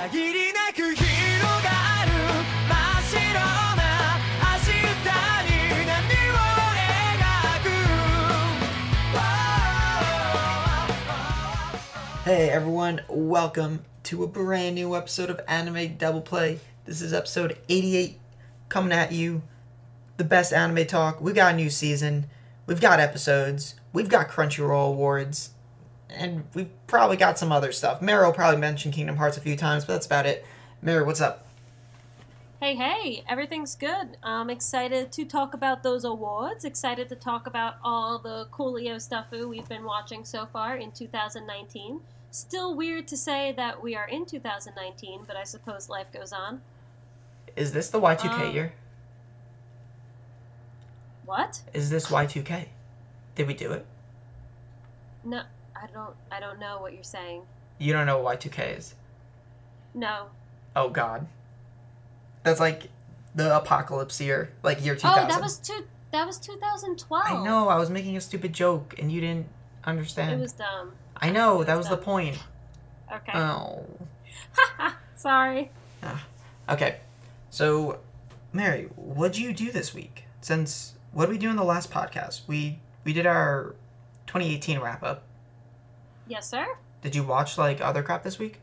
限りなく広がる真っ白な明日に波を描く Hey everyone, welcome to a brand new episode of Anime Double Play. This is episode 88 coming at you. The best anime talk. We got a new season. We've got episodes. We've got Crunchyroll awards. And we've probably got some other stuff. Meryl probably mentioned Kingdom Hearts a few times, but that's about it. Meryl, what's up? Hey, hey, everything's good. I'm excited to talk about those awards. Excited to talk about all the Coolio stuffu we've been watching so far in 2019. Still weird to say that we are in 2019, but I suppose life goes on. Is this the Y2K Um, year? What? Is this Y2K? Did we do it? No, I don't. I don't know what you're saying. You don't know what Y2K is. No. Oh god. That's like the apocalypse year, like year 2000. Oh, that was two. That was 2012. I know, I was making a stupid joke and you didn't understand. It was dumb. I know, it that was was the point. Okay. Oh. Sorry. Ah. Okay. So, Mary, what'd you do this week? Since what did we do in the last podcast? We we did our 2018 wrap up. Yes, sir. Did you watch like other crap this week?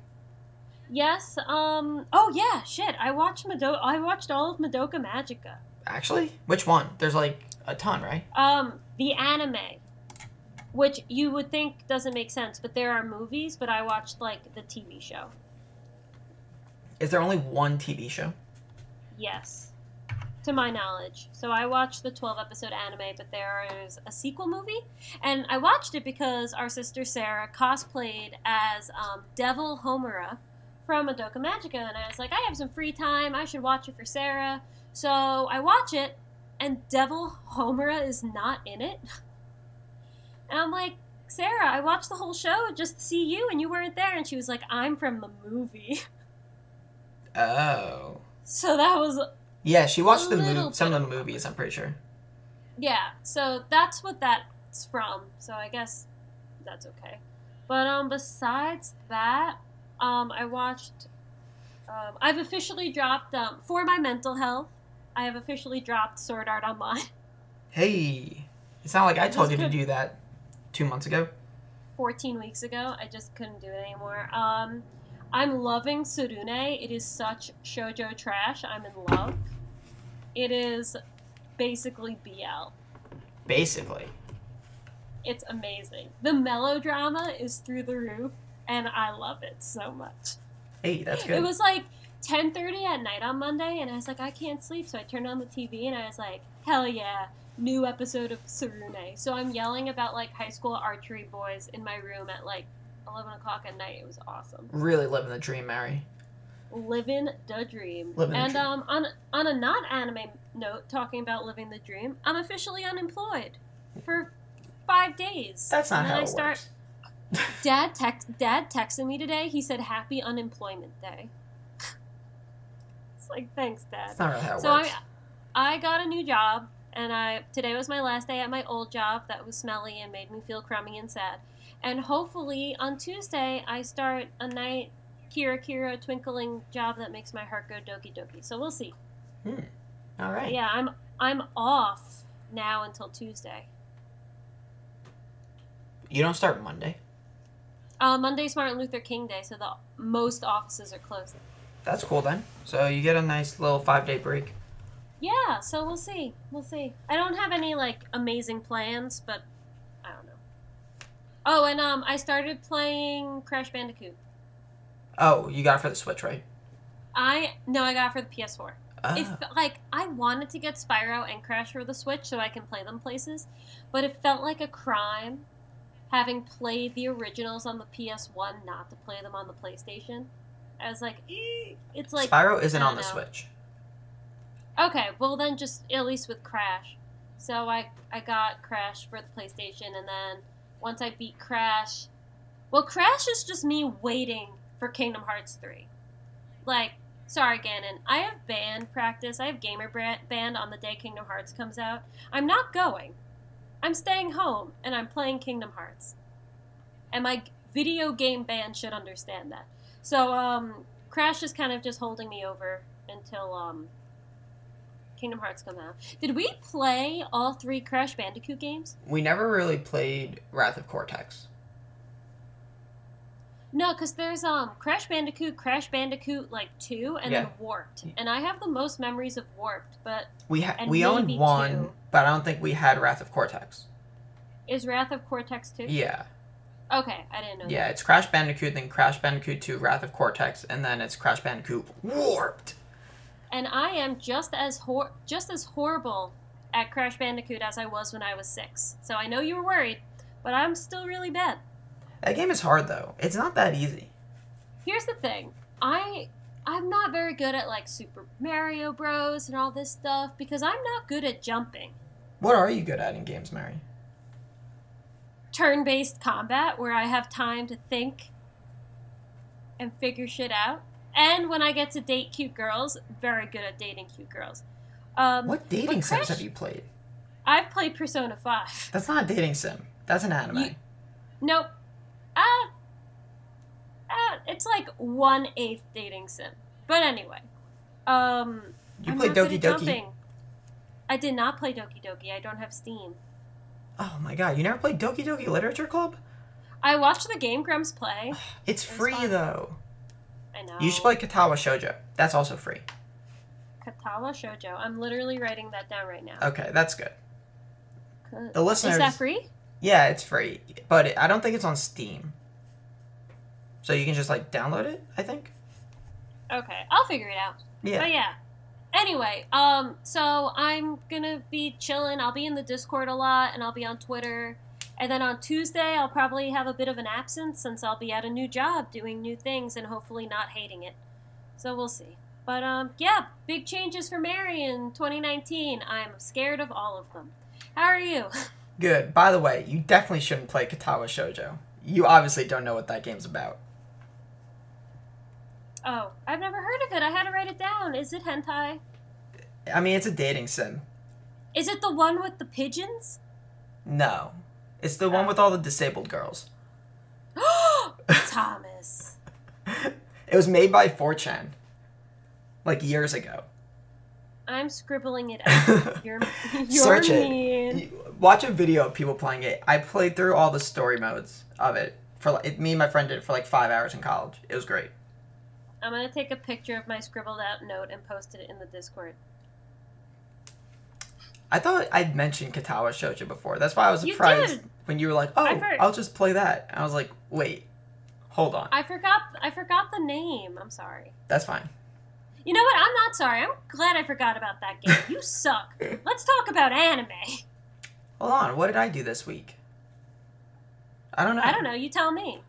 Yes. Um. Oh yeah. Shit. I watched Madoka. I watched all of Madoka Magica. Actually, which one? There's like a ton, right? Um. The anime, which you would think doesn't make sense, but there are movies. But I watched like the TV show. Is there only one TV show? Yes. To my knowledge. So I watched the 12 episode anime, but there is a sequel movie. And I watched it because our sister Sarah cosplayed as um, Devil Homura from Madoka Magica. And I was like, I have some free time. I should watch it for Sarah. So I watch it, and Devil Homura is not in it. And I'm like, Sarah, I watched the whole show just to see you, and you weren't there. And she was like, I'm from the movie. Oh. So that was Yeah, she watched the little mov- some of the movies, I'm pretty sure. Yeah, so that's what that's from. So I guess that's okay. But um, besides that, um, I watched. Um, I've officially dropped um, for my mental health. I have officially dropped Sword Art Online. Hey. It's not like I It told you to do that 2 months ago. 14 weeks ago. I just couldn't do it anymore. Um, I'm loving Tsurune. It is such shojo trash. I'm in love. It is basically BL. Basically. It's amazing. The melodrama is through the roof, and I love it so much. Hey, that's good. It was like 10:30 at night on Monday, and I was like, I can't sleep, so I turned on the TV, and I was like, hell yeah, new episode of Tsurune. So I'm yelling about like high school archery boys in my room at like 11 o'clock at night. It was awesome. really living the dream, Mary. Living the dream. Living the and dream. um, on on a not anime note, talking about living the dream, I'm officially unemployed for five days. That's not and then how I start, works. Dad text Dad texted me today. He said Happy Unemployment Day. it's like thanks, Dad. That's not really how it So works. I I got a new job and I today was my last day at my old job that was smelly and made me feel crummy and sad. And hopefully on Tuesday I start a night Kira Kira twinkling job that makes my heart go doki doki. So we'll see. All right. Yeah, I'm I'm off now until Tuesday. You don't start Monday. Uh, Monday's Martin Luther King Day, so the most offices are closed. That's cool then. So you get a nice little five day break. Yeah, so we'll see. We'll see. I don't have any like amazing plans, but I don't know. Oh, and um, I started playing Crash Bandicoot. Oh, you got it for the Switch, right? I no, I got it for the PS4. Oh. If like I wanted to get Spyro and Crash for the Switch so I can play them places, but it felt like a crime having played the originals on the PS1 not to play them on the PlayStation. I was like, eh, it's like Spyro isn't on the know. Switch. Okay, well then just at least with Crash. So I I got Crash for the PlayStation and then once I beat Crash Well Crash is just me waiting for Kingdom Hearts 3. Like, sorry Ganon, I have band practice, I have gamer band on the day Kingdom Hearts comes out. I'm not going. I'm staying home and I'm playing Kingdom Hearts. And my video game band should understand that. So um Crash is kind of just holding me over until um, Kingdom Hearts come out. Did we play all three Crash Bandicoot games? We never really played Wrath of Cortex. No, because there's um Crash Bandicoot, Crash Bandicoot like two, and then Yeah. Warped. And I have the most memories of Warped, but We ha- we owned one, two. but I don't think we had Wrath of Cortex. is Wrath of Cortex two? Yeah, Okay, I didn't know. yeah. It's Crash Bandicoot, then Crash Bandicoot 2, Wrath of Cortex, and then it's Crash Bandicoot Warped. And I am just as hor- just as horrible at Crash Bandicoot as I was when I was six. So I know you were worried, but I'm still really bad. That game is hard though. It's not that easy. Here's the thing. I I'm not very good at like Super Mario Bros and all this stuff because I'm not good at jumping. What are you good at in games, Mary? Turn-based combat where I have time to think and figure shit out. And when I get to date cute girls, very good at dating cute girls. Um, What dating sims Crash- have you played? I've played Persona 5. That's not a dating sim. That's an anime. You- Nope. Ah. Uh, it's like one eighth dating sim. But anyway. Um You I'm played not Doki Doki? jumping. I did not play Doki Doki. I don't have Steam. Oh my god, you never played Doki Doki Literature Club? I watched the Game Grumps play. It's It's free fun. though. I know. You should play Katawa Shoujo. That's also free. Katawa Shoujo. I'm literally writing that down right now. Okay, that's good. The listeners, Is that free? Yeah, it's free, but it, I don't think it's on Steam. So you can just like download it. I think. Okay, I'll figure it out. Yeah. But yeah. Anyway, um, so I'm gonna be chilling. I'll be in the Discord a lot, and I'll be on Twitter. And then on Tuesday, I'll probably have a bit of an absence since I'll be at a new job, doing new things, and hopefully not hating it. So we'll see. But um, yeah, big changes for Mary in 2019. I'm scared of all of them. How are you? Good. By the way, you definitely shouldn't play Katawa Shoujo. You obviously don't know what that game's about. Oh, I've never heard of it. I had to write it down. Is it hentai? I mean, it's a dating sim. Is it the one with the pigeons? No, it's the one Oh. with all the disabled girls. Thomas. It was made by 4chan, like years ago. I'm scribbling it out. You're, you're Search it. mean. You- Watch a video of people playing it. I played through all the story modes of it for like it, me and my friend did it for like five hours in college. It was great. I'm gonna take a picture of my scribbled out note and post it in the Discord. I thought I'd mentioned Katawa Shoujo before. That's why I was surprised when you were like, "Oh, I'll just play that." And I was like, "Wait, hold on, I forgot. I forgot the name. I'm sorry. that's fine." You know what? I'm not sorry. I'm glad I forgot about that game. You suck. Let's talk about anime. Hold on, what did I do this week? I don't know. I don't know. You tell me.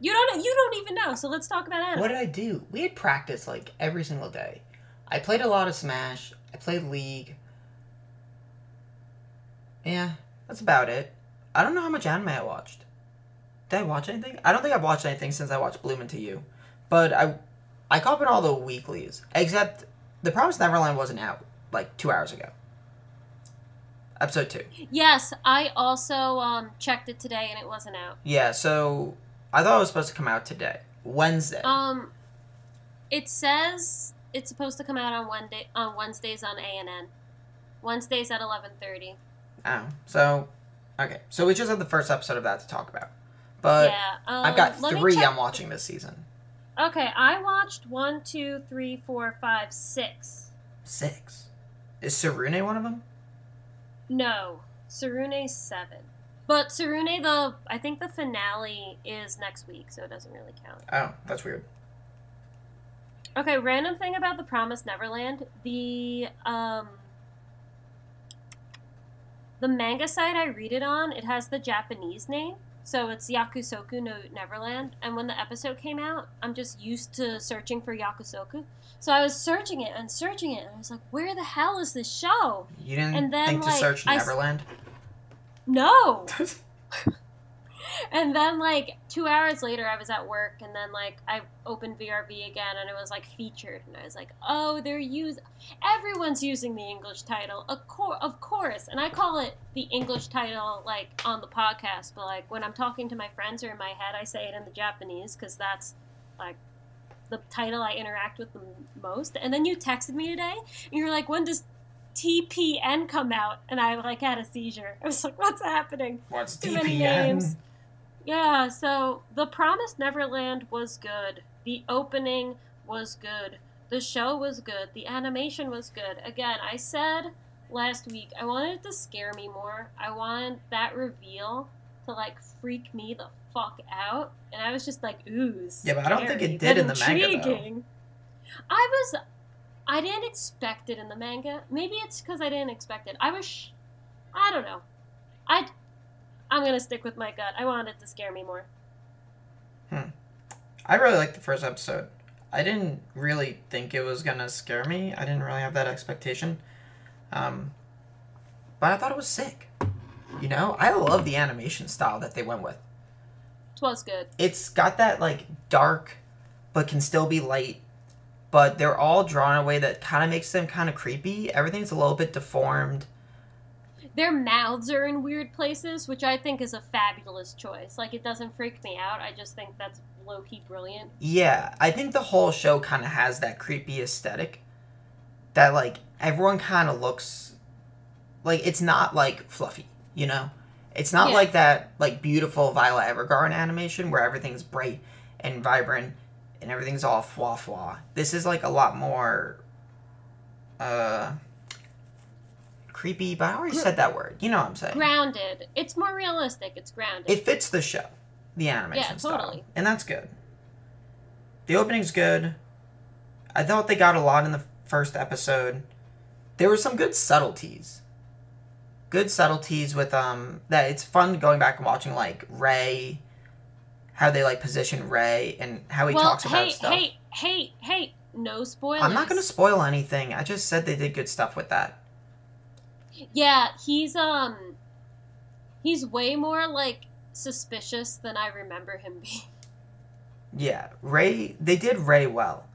You don't. You don't even know. So let's talk about anime. What did I do? We had practice like every single day. I played a lot of Smash. I played League. Yeah, that's about it. I don't know how much anime I watched. Did I watch anything? I don't think I've watched anything since I watched Bloom Into You. But I I in all the weeklies. Except The Promised Neverland wasn't out like two hours ago. Episode two. Yes, I also um, checked it today and it wasn't out. Yeah, so I thought it was supposed to come out today. Wednesday. Um, it says it's supposed to come out on Wednesday on Wednesdays on ANN. Wednesdays at eleven thirty. Oh, so okay, so we just had the first episode of that to talk about, but yeah, um, I've got three check- I'm watching this season. Okay, I watched one, two, three, four, five, six. Six. Is Tsurune one of them? No, Tsurune's seven. But Tsurune, the I think the finale is next week, so it doesn't really count. Oh, that's weird. Okay, random thing about the Promised Neverland. The um the manga site I read it on, it has the Japanese name. So it's Yakusoku no Neverland. And when the episode came out, I'm just used to searching for Yakusoku. So I was searching it and searching it, and I was like, where the hell is this show? You didn't And then, think to search I Neverland? No! And then like two hours later, I was at work, and then like I opened VRV again, and it was like featured, and I was like, oh, they're use everyone's using the English title, of course, of course, and I call it the English title like on the podcast, but like when I'm talking to my friends or in my head, I say it in the Japanese because that's like the title I interact with the most. And then you texted me today, and you're like, "When does TPN come out?" And I like had a seizure. I was like, "What's happening?" What's Too many names. Yeah, so The Promised Neverland was good. The opening was good. The show was good. The animation was good. Again, I said last week I wanted it to scare me more. I wanted that reveal to like freak me the fuck out. And I was just like, ooh. Yeah, but I don't think it did in the manga, though. I was. I didn't expect it in the manga. Maybe it's because I didn't expect it. I was. Sh- I don't know. I. I'm gonna stick with my gut. I wanted it to scare me more. Hmm. I really liked the first episode. I didn't really think it was gonna scare me. I didn't really have that expectation. Um, but I thought it was sick. You know, I love the animation style that they went with. Twas good. It's got that like dark, but can still be light. But they're all drawn in a way that kind of makes them kind of creepy. Everything's a little bit deformed. Their mouths are in weird places, which I think is a fabulous choice. Like it doesn't freak me out. I just think that's low key brilliant. Yeah, I think the whole show kind of has that creepy aesthetic. That like everyone kind of looks like it's not like fluffy, you know. It's not Yeah. like that like beautiful Violet Evergarden animation where everything's bright and vibrant and everything's all fwa fwa. This is like a lot more uh creepy, but I already said that word. You know what I'm saying? Grounded. It's more realistic. It's grounded. it fits the show, the animation Yeah, style, totally. and that's good. The opening's good. I thought they got a lot in the first episode. There were some good subtleties. Good subtleties with um that it's fun going back and watching like Ray, how they like position Ray and how he well, talks about hey, stuff. hey, hey, hey! No spoilers. I'm not gonna spoil anything. I just said they did good stuff with that. Yeah, he's um, he's way more like suspicious than I remember him being. Yeah, Ray. They did Ray well.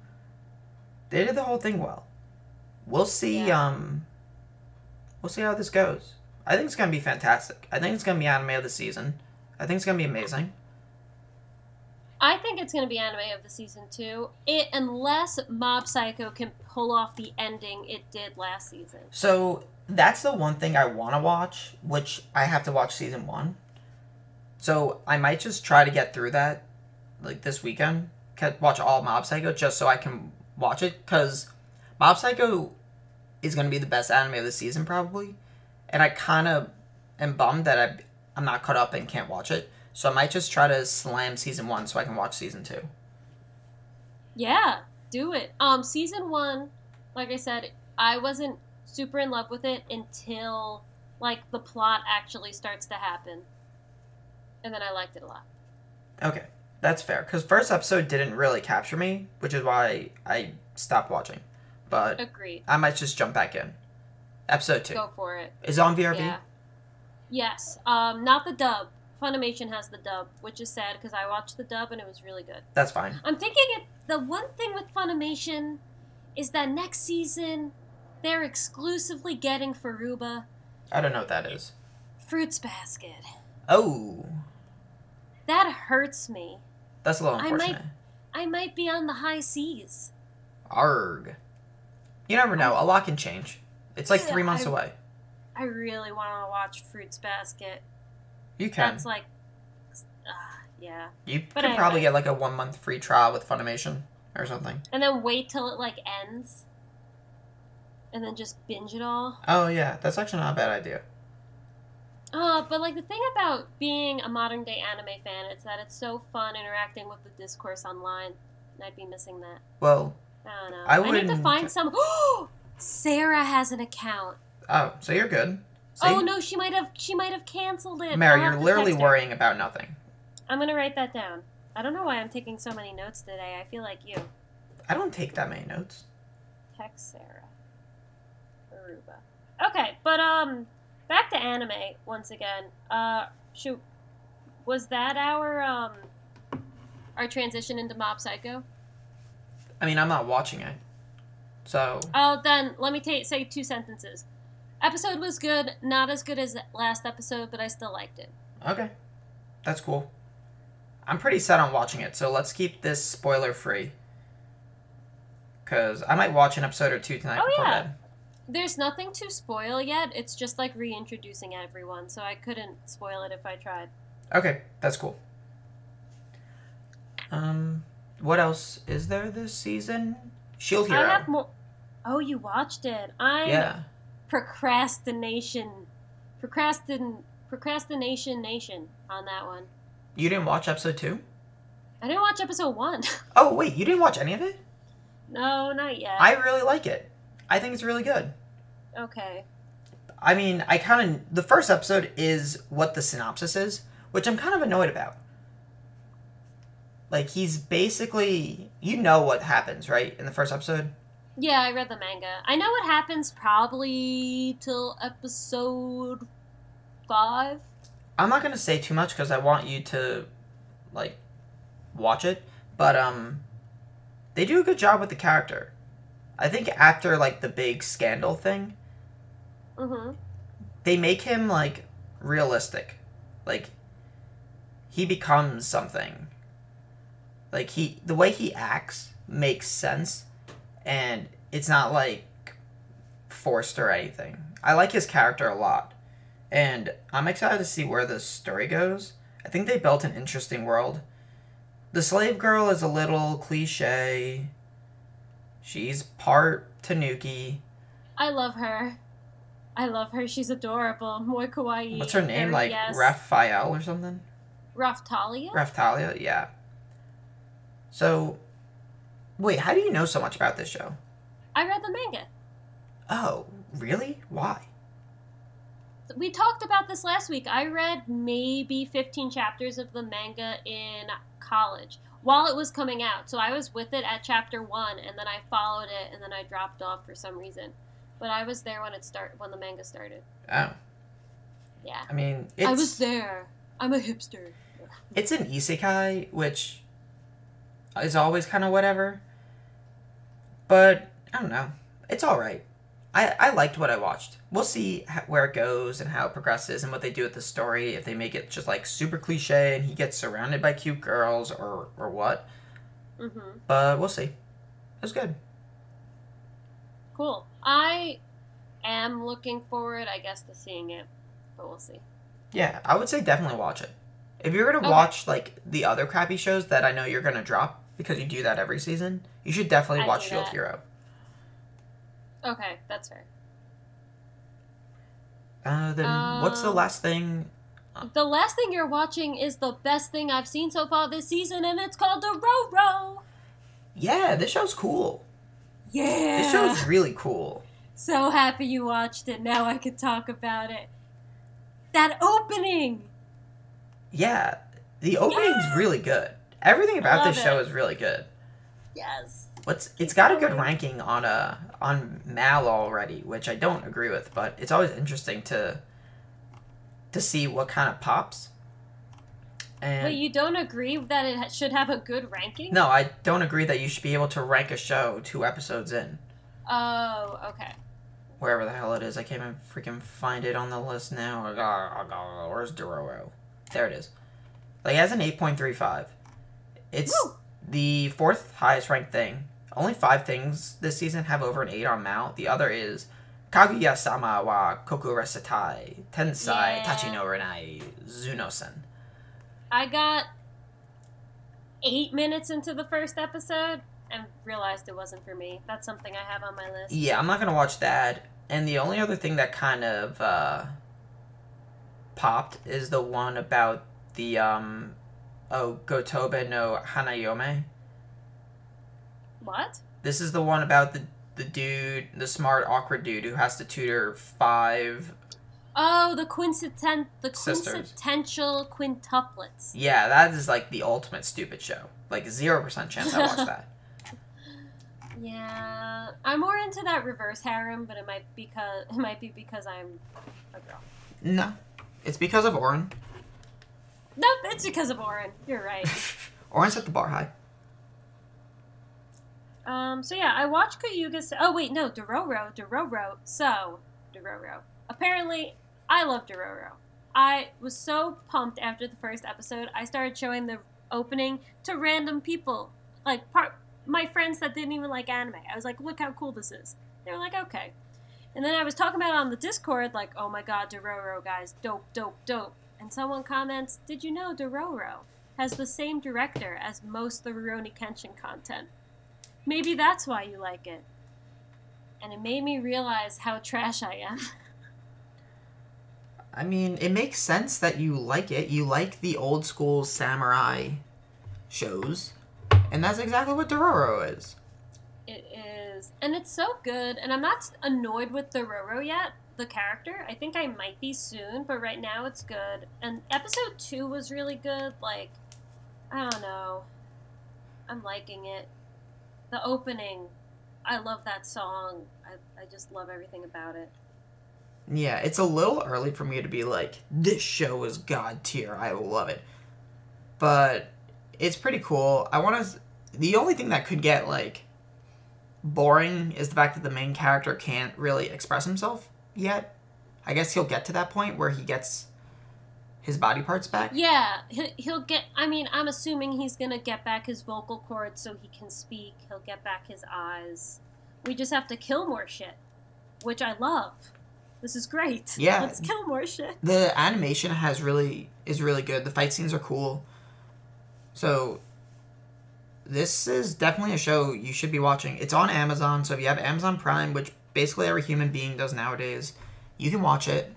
They did the whole thing well. We'll see. Yeah. Um, we'll see how this goes. I think it's gonna be fantastic. I think it's gonna be anime of the season. I think it's gonna be amazing. I think it's going to be anime of the season too. It unless Mob Psycho can pull off the ending it did last season. So that's the one thing I want to watch, which I have to watch season one. So I might just try to get through that, like this weekend. Watch all Mob Psycho just so I can watch it, because Mob Psycho is gonna be the best anime of the season probably, and I kind of am bummed that I I'm not caught up and can't watch it. So I might just try to slam season one so I can watch season two. Yeah, do it. Um, season one, like I said, I wasn't super in love with it until like the plot actually starts to happen, and then I liked it a lot. Okay, that's fair. Because first episode didn't really capture me, which is why I stopped watching. But Agreed. I might just jump back in. Episode two Go for it. is it on VRV. Yeah. Yes. Um, not the dub. Funimation has the dub, which is sad because I watched the dub and it was really good. That's fine. I'm thinking it, the one thing with Funimation is that next season they're exclusively getting Furuba I don't know what that is. Fruits Basket. Oh, That hurts me. that's a little I might- I might be on the high seas. Arg. You never know. A lot can change. It's like three months I- away. I really want to watch Fruits Basket. You can. That's like, uh, yeah. you but could probably get like a one month free trial with Funimation or something. And then wait till it like ends, and then just binge it all. Oh yeah, that's actually not a bad idea. Uh, but like the thing about being a modern day anime fan is that it's so fun interacting with the discourse online. And I'd be missing that. Well, I don't know. I I, need to find some. Sarah has an account. oh, so you're good. See? Oh no, she might have. She might have canceled it. Mary, you're literally worrying about nothing. I'm gonna write that down. I don't know why I'm taking so many notes today. I feel like you. I don't take that many notes. Text Sarah. Aruba. Okay, but um, back to anime once again. Uh, shoot, was that our um, our transition into Mob Psycho? I mean, I'm not watching it. So, Oh, then let me ta- say two sentences. Episode was good, not as good as last episode, but I still liked it. okay. That's cool. I'm pretty set on watching it, so let's keep this spoiler free. because I might watch an episode or two tonight Oh, before yeah. bed. There's nothing to spoil yet. It's just like reintroducing everyone, so I couldn't spoil it if I tried. Okay, that's cool. Um, what else is there this season? Shield Hero. I have more. Oh, you watched it. I'm yeah. procrastination, procrastin, procrastination nation on that one. You didn't watch episode two? I didn't watch episode one. Oh wait, you didn't watch any of it? no, not yet. I really like it. I think it's really good. okay. I mean, I kind of the first episode is what the synopsis is, which I'm kind of annoyed about. Like he's basically, you know what happens, right? In the first episode. Yeah, I read the manga. I know what happens probably till episode five. I'm not gonna say too much because I want you to, like, watch it. But um, they do a good job with the character. I think after like the big scandal thing, Mm-hmm. they make him like realistic like he becomes something like he the way he acts makes sense and it's not like forced or anything i like his character a lot and i'm excited to see where the story goes i think they built an interesting world the slave girl is a little cliche she's part tanuki I love her. I love her. She's adorable. Moi kawaii. what's her name Very like yes. raphael or something Raphtalia? Raphtalia, yeah. So, wait, how do you know so much about this show? I read the manga. Oh, really? Why? We talked about this last week. I read maybe 15 chapters of the manga in college while it was coming out. So I was with it at chapter 1 and then I followed it and then I dropped off for some reason. But I was there when it start when the manga started. Oh, Yeah. I mean, it's I was there. I'm a hipster. it's an isekai, which is always kind of whatever. But I don't know. It's all right. I I liked what I watched. We'll see h- where it goes and how it progresses and what they do with the story. If they make it just like super cliche and he gets surrounded by cute girls or or what. Mhm. But we'll see. It was good. Cool. I am looking forward, I guess, to seeing it. But we'll see. Yeah, I would say definitely watch it. If you're gonna Okay. watch like the other crappy shows that I know you're gonna drop because you do that every season, you should definitely I watch Shield that. Hero. Okay, that's fair. Uh, then what's the Um, last thing? The last thing you're watching is the best thing I've seen so far this season, and it's called Dororo. Yeah, this show's cool. Yeah. This show's really cool. so happy you watched it. Now I can talk about it. That opening. Yeah, the opening's really good. Everything about this show is really good. Yes. What's it's got a good ranking on uh on Mal already, which I don't agree with, but it's always interesting to to see what kind of pops. And But you don't agree that it should have a good ranking? No, I don't agree that you should be able to rank a show two episodes in. Oh, okay. Wherever the hell it is. I can't even freaking find it on the list now. Where's Dororo? There it is. Like, it has an 8.35. It's Woo! the fourth highest ranked thing. Only five things this season have over an 8 on Mal. The other is Kaguya sama wa koku resetai tensai Yeah. tachi no renai zunosen. I got eight minutes into the first episode and realized it wasn't for me. That's something I have on my list. Yeah, I'm not gonna watch that. And the only other thing that kind of uh, popped is the one about the um, oh Gotobun no Hanayome. What? This is the one about the the dude, the smart awkward dude who has to tutor five. Oh, the quincetent the Sisters. quintessential quintuplets. Yeah, that is like the ultimate stupid show. Like zero percent chance I watch that. Yeah, I'm more into that reverse harem, but it might because it might be because I'm a girl. No, it's because of Ouran. Nope, it's because of Ouran. You're right. Ouran set the bar high. Um, so yeah, I watched Kayuga. Oh wait, no, Dororo, Dororo. So Dororo. Apparently, I love Dororo. I was so pumped after the first episode. I started showing the opening to random people, like part my friends that didn't even like anime. I was like, look how cool this is. They were like, okay. And then I was talking about it on the Discord, like, oh my god, Dororo, guys, dope, dope, dope. And someone comments, did you know Dororo has the same director as most of the Rurouni Kenshin content? Maybe that's why you like it. And it made me realize how trash I am. I mean, it makes sense that you like it. You like the old school samurai shows, and that's exactly what Dororo is. It is, and it's so good. And I'm not annoyed with Dororo yet, the character. I think I might be soon, but right now it's good. And episode two was really good. Like, I don't know, I'm liking it. The opening, I love that song. I, I just love everything about it. Yeah, it's a little early for me to be like, this show is god tier. I love it. But it's pretty cool. I want to. The only thing that could get, like, boring is the fact that the main character can't really express himself yet. I guess he'll get to that point where he gets his body parts back. Yeah, he- he'll get. I mean, I'm assuming he's gonna get back his vocal cords so he can speak. He'll get back his eyes. We just have to kill more shit, which I love. This is great. Yeah. let's kill more shit. The animation has really is really good. The fight scenes are cool. So this is definitely a show you should be watching. It's on Amazon, so if you have Amazon Prime, which basically every human being does nowadays, you can watch it.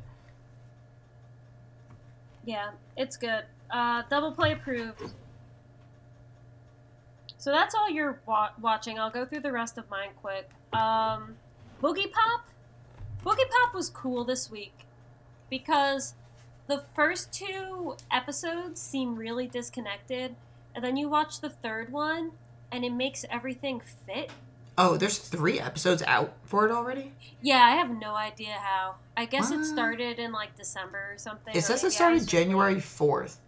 Yeah, it's good. Uh, double play approved. So that's all you're wa- watching. I'll go through the rest of mine quick. Um, Boogie Pop. Boogie Pop was cool this week because the first two episodes seem really disconnected, and then you watch the third one, and it makes everything fit. Oh, there's three episodes out for it already. Yeah, I have no idea how. I guess it started in like December or something. It or says it started January fourth,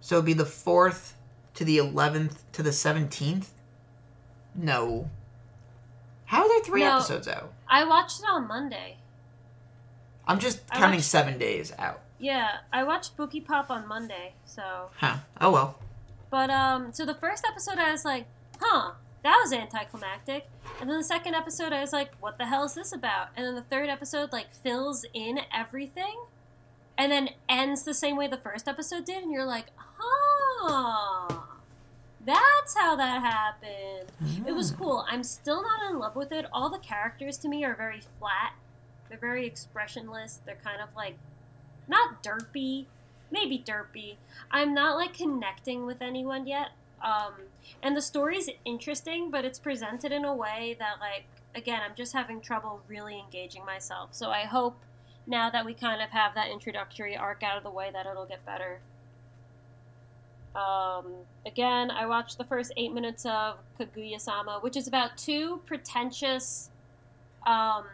so it'd be the fourth to the eleventh to the seventeenth. No. How are there three No. episodes out? I watched it on Monday. I'm just counting watched- seven days out. Yeah, I watched Boogie Pop on Monday, so. Huh. Oh well. But, um, so the first episode I was like, huh, that was anticlimactic. And then the second episode I was like, what the hell is this about? And then the third episode, like, fills in everything and then ends the same way the first episode did. And you're like, huh, that's how that happened. It was Hmm. cool. I'm still not in love with it. All the characters to me are very flat. They're very expressionless. They're kind of like not derpy, maybe derpy. I'm not like connecting with anyone yet. Um, and the story's interesting, but it's presented in a way that like again, I'm just having trouble really engaging myself. So I hope now that we kind of have that introductory arc out of the way that it'll get better. Um, again, I watched the first eight minutes of Kaguya Sama, which is about two pretentious um,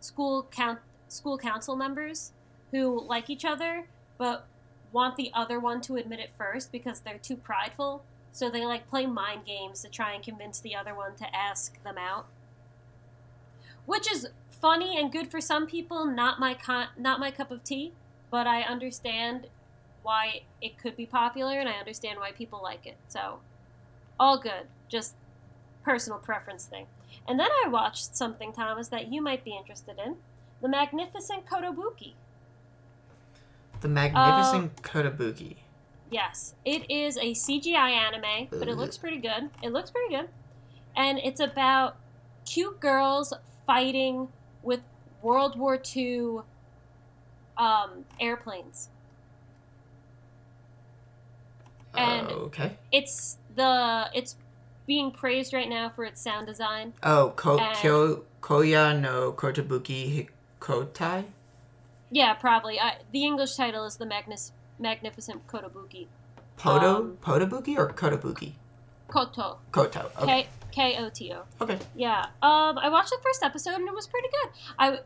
school count school council members who like each other but want the other one to admit it first because they're too prideful. So they like play mind games to try and convince the other one to ask them out. Which is funny and good for some people, not my con- not my cup of tea, but I understand why it could be popular and I understand why people like it. So, all good. Just personal preference thing. And then I watched something, Thomas, that you might be interested in The Magnificent Kotobuki. The Magnificent uh, Kotobuki. Yes, it is a CGI anime, but it looks pretty good. It looks pretty good. And it's about cute girls fighting with World War II um, airplanes. And- okay. It's the it's being praised right now for its sound design. Oh, Ko- and- Kyo- Koya no Kotobuki Hikotai? Yeah, probably. I, the English title is the Magnis- Magnificent Kotobuki. Poto? Um, Podobuki or Kotobuki? Koto. Koto. Okay. K K O T O. okay. Yeah. Um, I watched the first episode and it was pretty good. I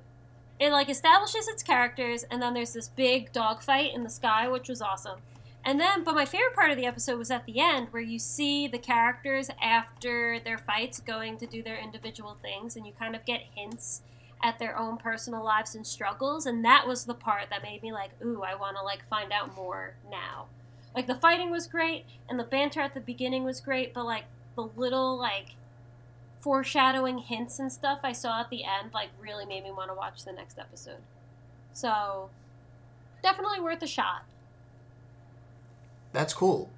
it like establishes its characters and then there's this big dog fight in the sky, which was awesome. And then, but my favorite part of the episode was at the end where you see the characters after their fights going to do their individual things and you kind of get hints at their own personal lives and struggles and that was the part that made me like ooh i want to like find out more now like the fighting was great and the banter at the beginning was great but like the little like foreshadowing hints and stuff I saw at the end like really made me want to watch the next episode. So, definitely worth a shot. That's cool.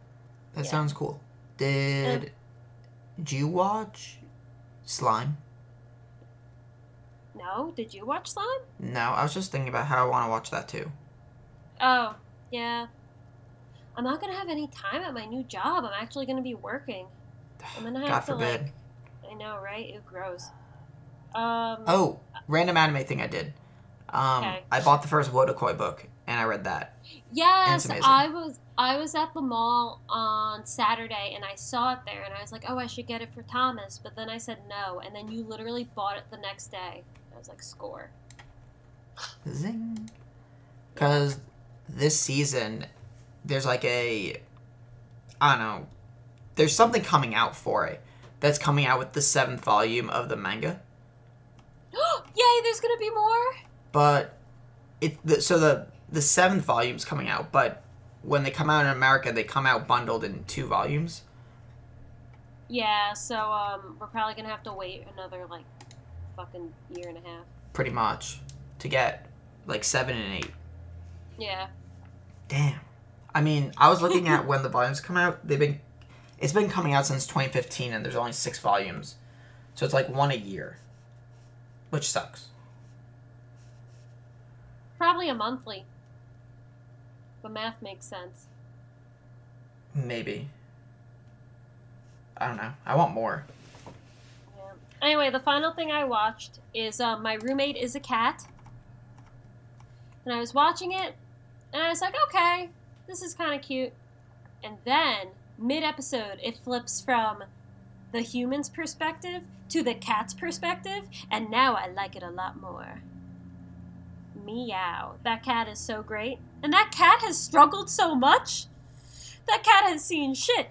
That Yeah. sounds cool. Did did you watch Slime? No, did you watch Slime? No, I was just thinking about how I want to watch that too. Oh, yeah. I'm not gonna have any time at my new job. I'm actually gonna be working. I'm gonna have God to forbid. like. I know, right? It grows. Um. Oh, random anime thing I did. Um, Okay. I bought the first Wotakoi book and I read that. Yes, I was. I was at the mall on Saturday and I saw it there and I was like, oh, I should get it for Thomas. But then I said no, and then you literally bought it the next day. I was like, score. Zing. Because this season, there's like a, I don't know, there's something coming out for it that's coming out with the seventh volume of the manga. Yay! There's gonna be more. But it the, so the the seventh volume's coming out, but when they come out in America, they come out bundled in two volumes. Yeah. So um, we're probably gonna have to wait another like fucking year and a half. pretty much to get like seven and eight. Yeah. Damn. I mean, I was looking at when the volumes come out. They've been, it's been coming out since 2015, and there's only six volumes, so it's like one a year, which sucks. Probably a monthly. But math makes sense. Maybe. I don't know. I want more. Anyway, the final thing I watched is um, My Roommate is a Cat. And I was watching it, and I was like, okay, this is kind of cute. And then, mid episode, it flips from the human's perspective to the cat's perspective, and now I like it a lot more. Meow. That cat is so great. And that cat has struggled so much. That cat has seen shit.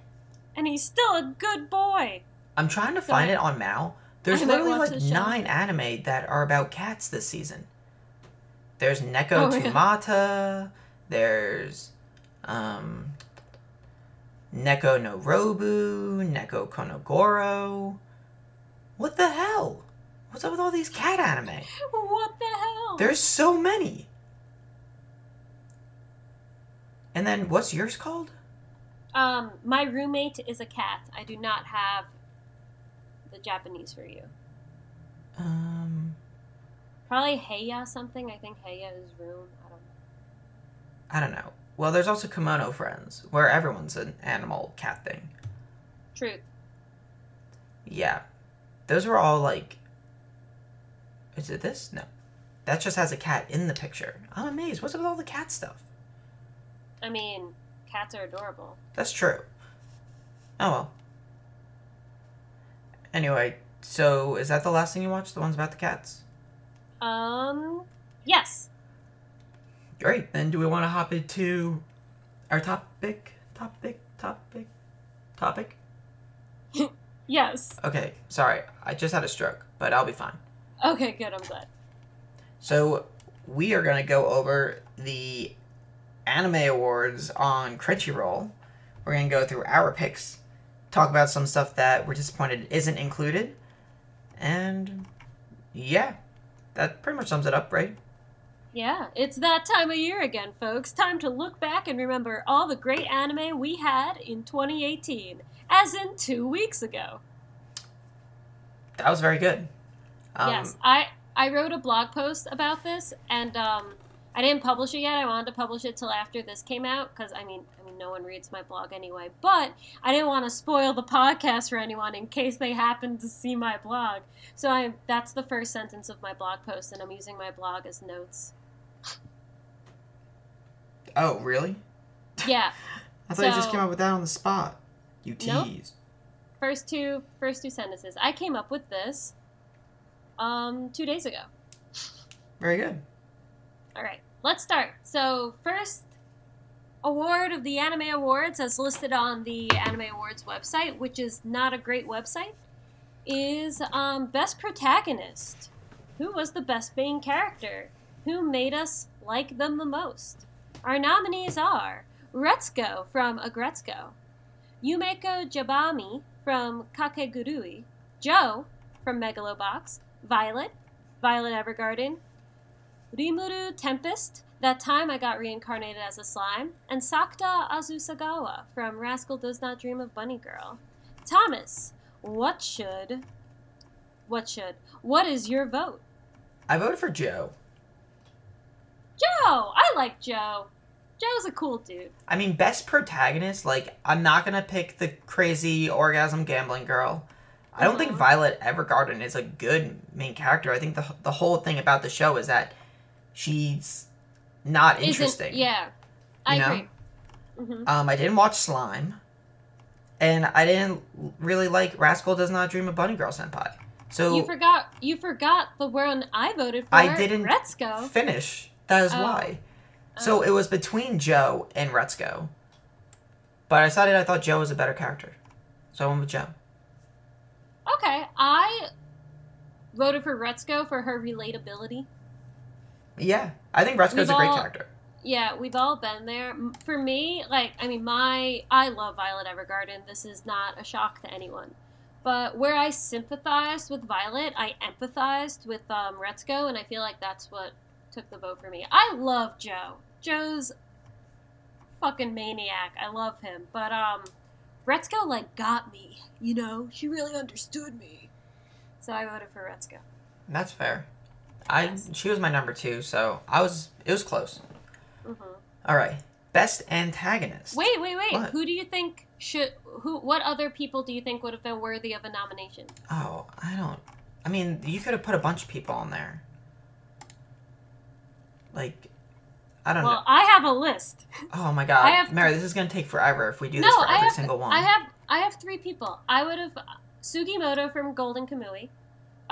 And he's still a good boy. I'm trying to find it on Mal. There's literally like nine anime that are about cats this season. There's Neko Oh, yeah. There's um Neko no Robu, Neko Konogoro. What the hell? What's up with all these cat anime? What the hell? There's so many. And then what's yours called? Um, my roommate is a cat. I do not have the Japanese for you. Um Probably Heya something. I think Heya is room. I don't know. I don't know. Well, there's also Kemono Friends, where everyone's an animal cat thing. Truth. Yeah. Those were all like. Is it this? No. That just has a cat in the picture. I'm amazed. What's up with all the cat stuff? I mean, cats are adorable. That's true. Oh well. Anyway, so is that the last thing you watched? The ones about the cats? Um, yes. Great. Then do we want to hop into our topic? Topic? Topic? Topic? Yes. Okay, sorry. I just had a stroke, but I'll be fine. Okay, good. I'm glad. So we are going to go over the anime awards on Crunchyroll. We're going to go through our picks, talk about some stuff that we're disappointed isn't included, and yeah, that pretty much sums it up, right? Yeah, it's that time of year again, folks. Time to look back and remember all the great anime we had in 2018, as in two weeks ago. That was very good. Um, yes, I I wrote a blog post about this, and um, I didn't publish it yet. I wanted to publish it till after this came out because I mean, Mean, no one reads my blog anyway. But I didn't want to spoil the podcast for anyone in case they happen to see my blog. So I that's the first sentence of my blog post, and I'm using my blog as notes. Oh, really? Yeah, I thought you just came up with that on the spot. You Nope. first two first two sentences. I came up with this um two days ago. Very good. All right, let's start. So, first award of the Anime Awards, as listed on the Anime Awards website, which is not a great website, is um, Best Protagonist. Who was the best main character? Who made us like them the most? Our nominees are Retsuko from Aggretsuko, Yumeko Jabami from Kakegurui, Joe from Megalobox, Violet, Violet Evergarden, Rimuru Tempest, that time I got reincarnated as a slime, and Sakuta Azusagawa from Rascal Does Not Dream of Bunny Girl. Thomas, what should. What should. What is your vote? I voted for Joe. Joe! I like Joe. Joe's a cool dude. I mean, best protagonist. Like, I'm not gonna pick the crazy orgasm gambling girl. I don't think Mhm. Violet Evergarden is a good main character. I think the the whole thing about the show is that she's not interesting. Isn't, yeah. I You know? agree. hmm Um, I didn't watch Slime, and I didn't really like Rascal Does Not Dream of Bunny Girl Senpai. So You forgot you forgot the one I voted for. I didn't Retsuko. finish. That is Oh. why. So Oh. it was between Joe and Retsuko. But I decided I thought Joe was a better character. So I went with Joe. Okay, I voted for Retsuko for her relatability. Yeah. I think Retsuko's We've a great character. Yeah, we've all been there. For me, like, I mean, my I love Violet Evergarden. This is not a shock to anyone. But where I sympathized with Violet, I empathized with um, Retsuko, and I feel like that's what took the vote for me. I love Joe. Joe's fucking maniac. I love him. But um, Retsuko like got me. You know, she really understood me. So I voted for Retsuko. That's fair. I she was my number two, so I was it was close. hmm All right. Best antagonist. Wait, wait, wait. What? Who do you think should who what other people do you think would have been worthy of a nomination? Oh, I don't. I mean, you could have put a bunch of people on there. Like, I don't know. Well, I have a list. Oh my god, I have- Mary, this is gonna take forever if we do no, this for I every have single one. I have I have three people. I would have Sugimoto from Golden Kamui,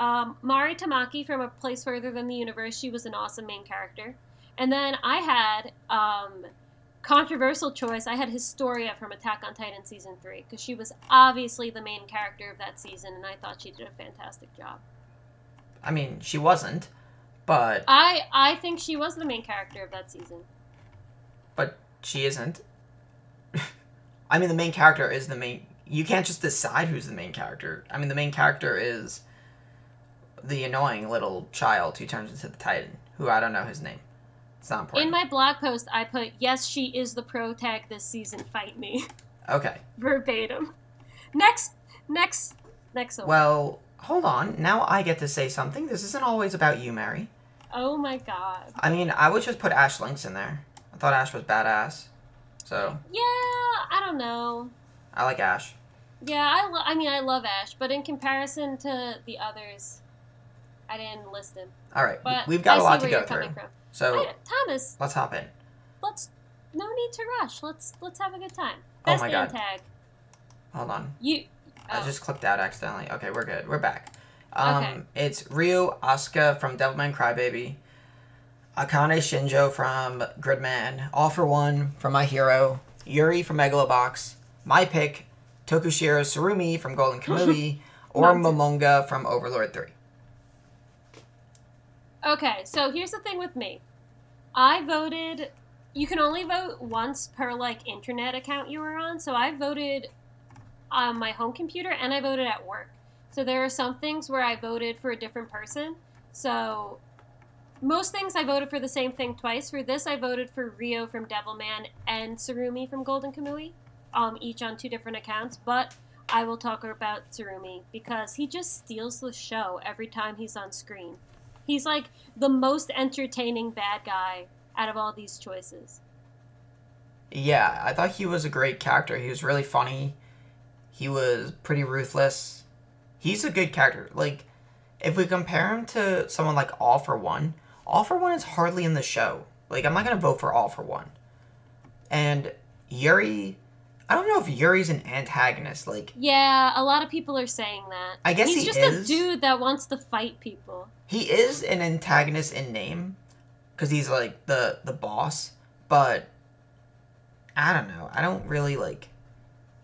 um, Mari Tamaki from A Place Further Than the Universe. She was an awesome main character, and then I had um, controversial choice. I had Historia from Attack on Titan season three because she was obviously the main character of that season, and I thought she did a fantastic job. I mean, she wasn't, but I I think she was the main character of that season. but she isn't. I mean, the main character is the main. You can't just decide who's the main character. I mean, the main character is the annoying little child who turns into the Titan, who I don't know his name. It's not important. In my blog post, I put, yes, she is the pro tag this season, fight me. okay. Verbatim. Next, next, next one. Well, hold on. Now I get to say something. This isn't always about you, Mary. oh my god. I mean, I would just put Ash Lynx in there. I thought Ash was badass. So, Yeah, I don't know. I like Ash. Yeah, I, lo- I mean, I love Ash, but in comparison to the others, I didn't list him. All right. But We've got I a lot to go through. So, Thomas, let's hop in. let's. No need to rush. Let's let's have a good time. Oh my God. tag. Hold on. You. I oh. just clicked out accidentally. Okay, we're good. We're back. Um, Okay. It's Ryo Asuka from Devilman Crybaby, Akane Shinjo from Gridman, All for One from My Hero, Yuri from Megalobox, my pick, Tokushiro Tsurumi from Golden Kamui, or Momonga from Overlord 3. Okay, so here's the thing with me. I voted. You can only vote once per like internet account you were on. So I voted on my home computer and I voted at work. So there are some things where I voted for a different person. So most things I voted for the same thing twice. For this, I voted for Ryo from Devilman and Tsurumi from Golden Kamui, um, each on two different accounts. But I will talk about Tsurumi because he just steals the show every time he's on screen. He's like the most entertaining bad guy out of all these choices. Yeah, I thought he was a great character. He was really funny. He was pretty ruthless. He's a good character. Like, if we compare him to someone like All for One, All for One is hardly in the show. Like, I'm not gonna vote for All for One. And Yuri, I don't know if Yuri's an antagonist. Like, Yeah, a lot of people are saying that. I guess he's he just is. a dude that wants to fight people. He is an antagonist in name, because he's like the the boss. But I don't know. I don't really like.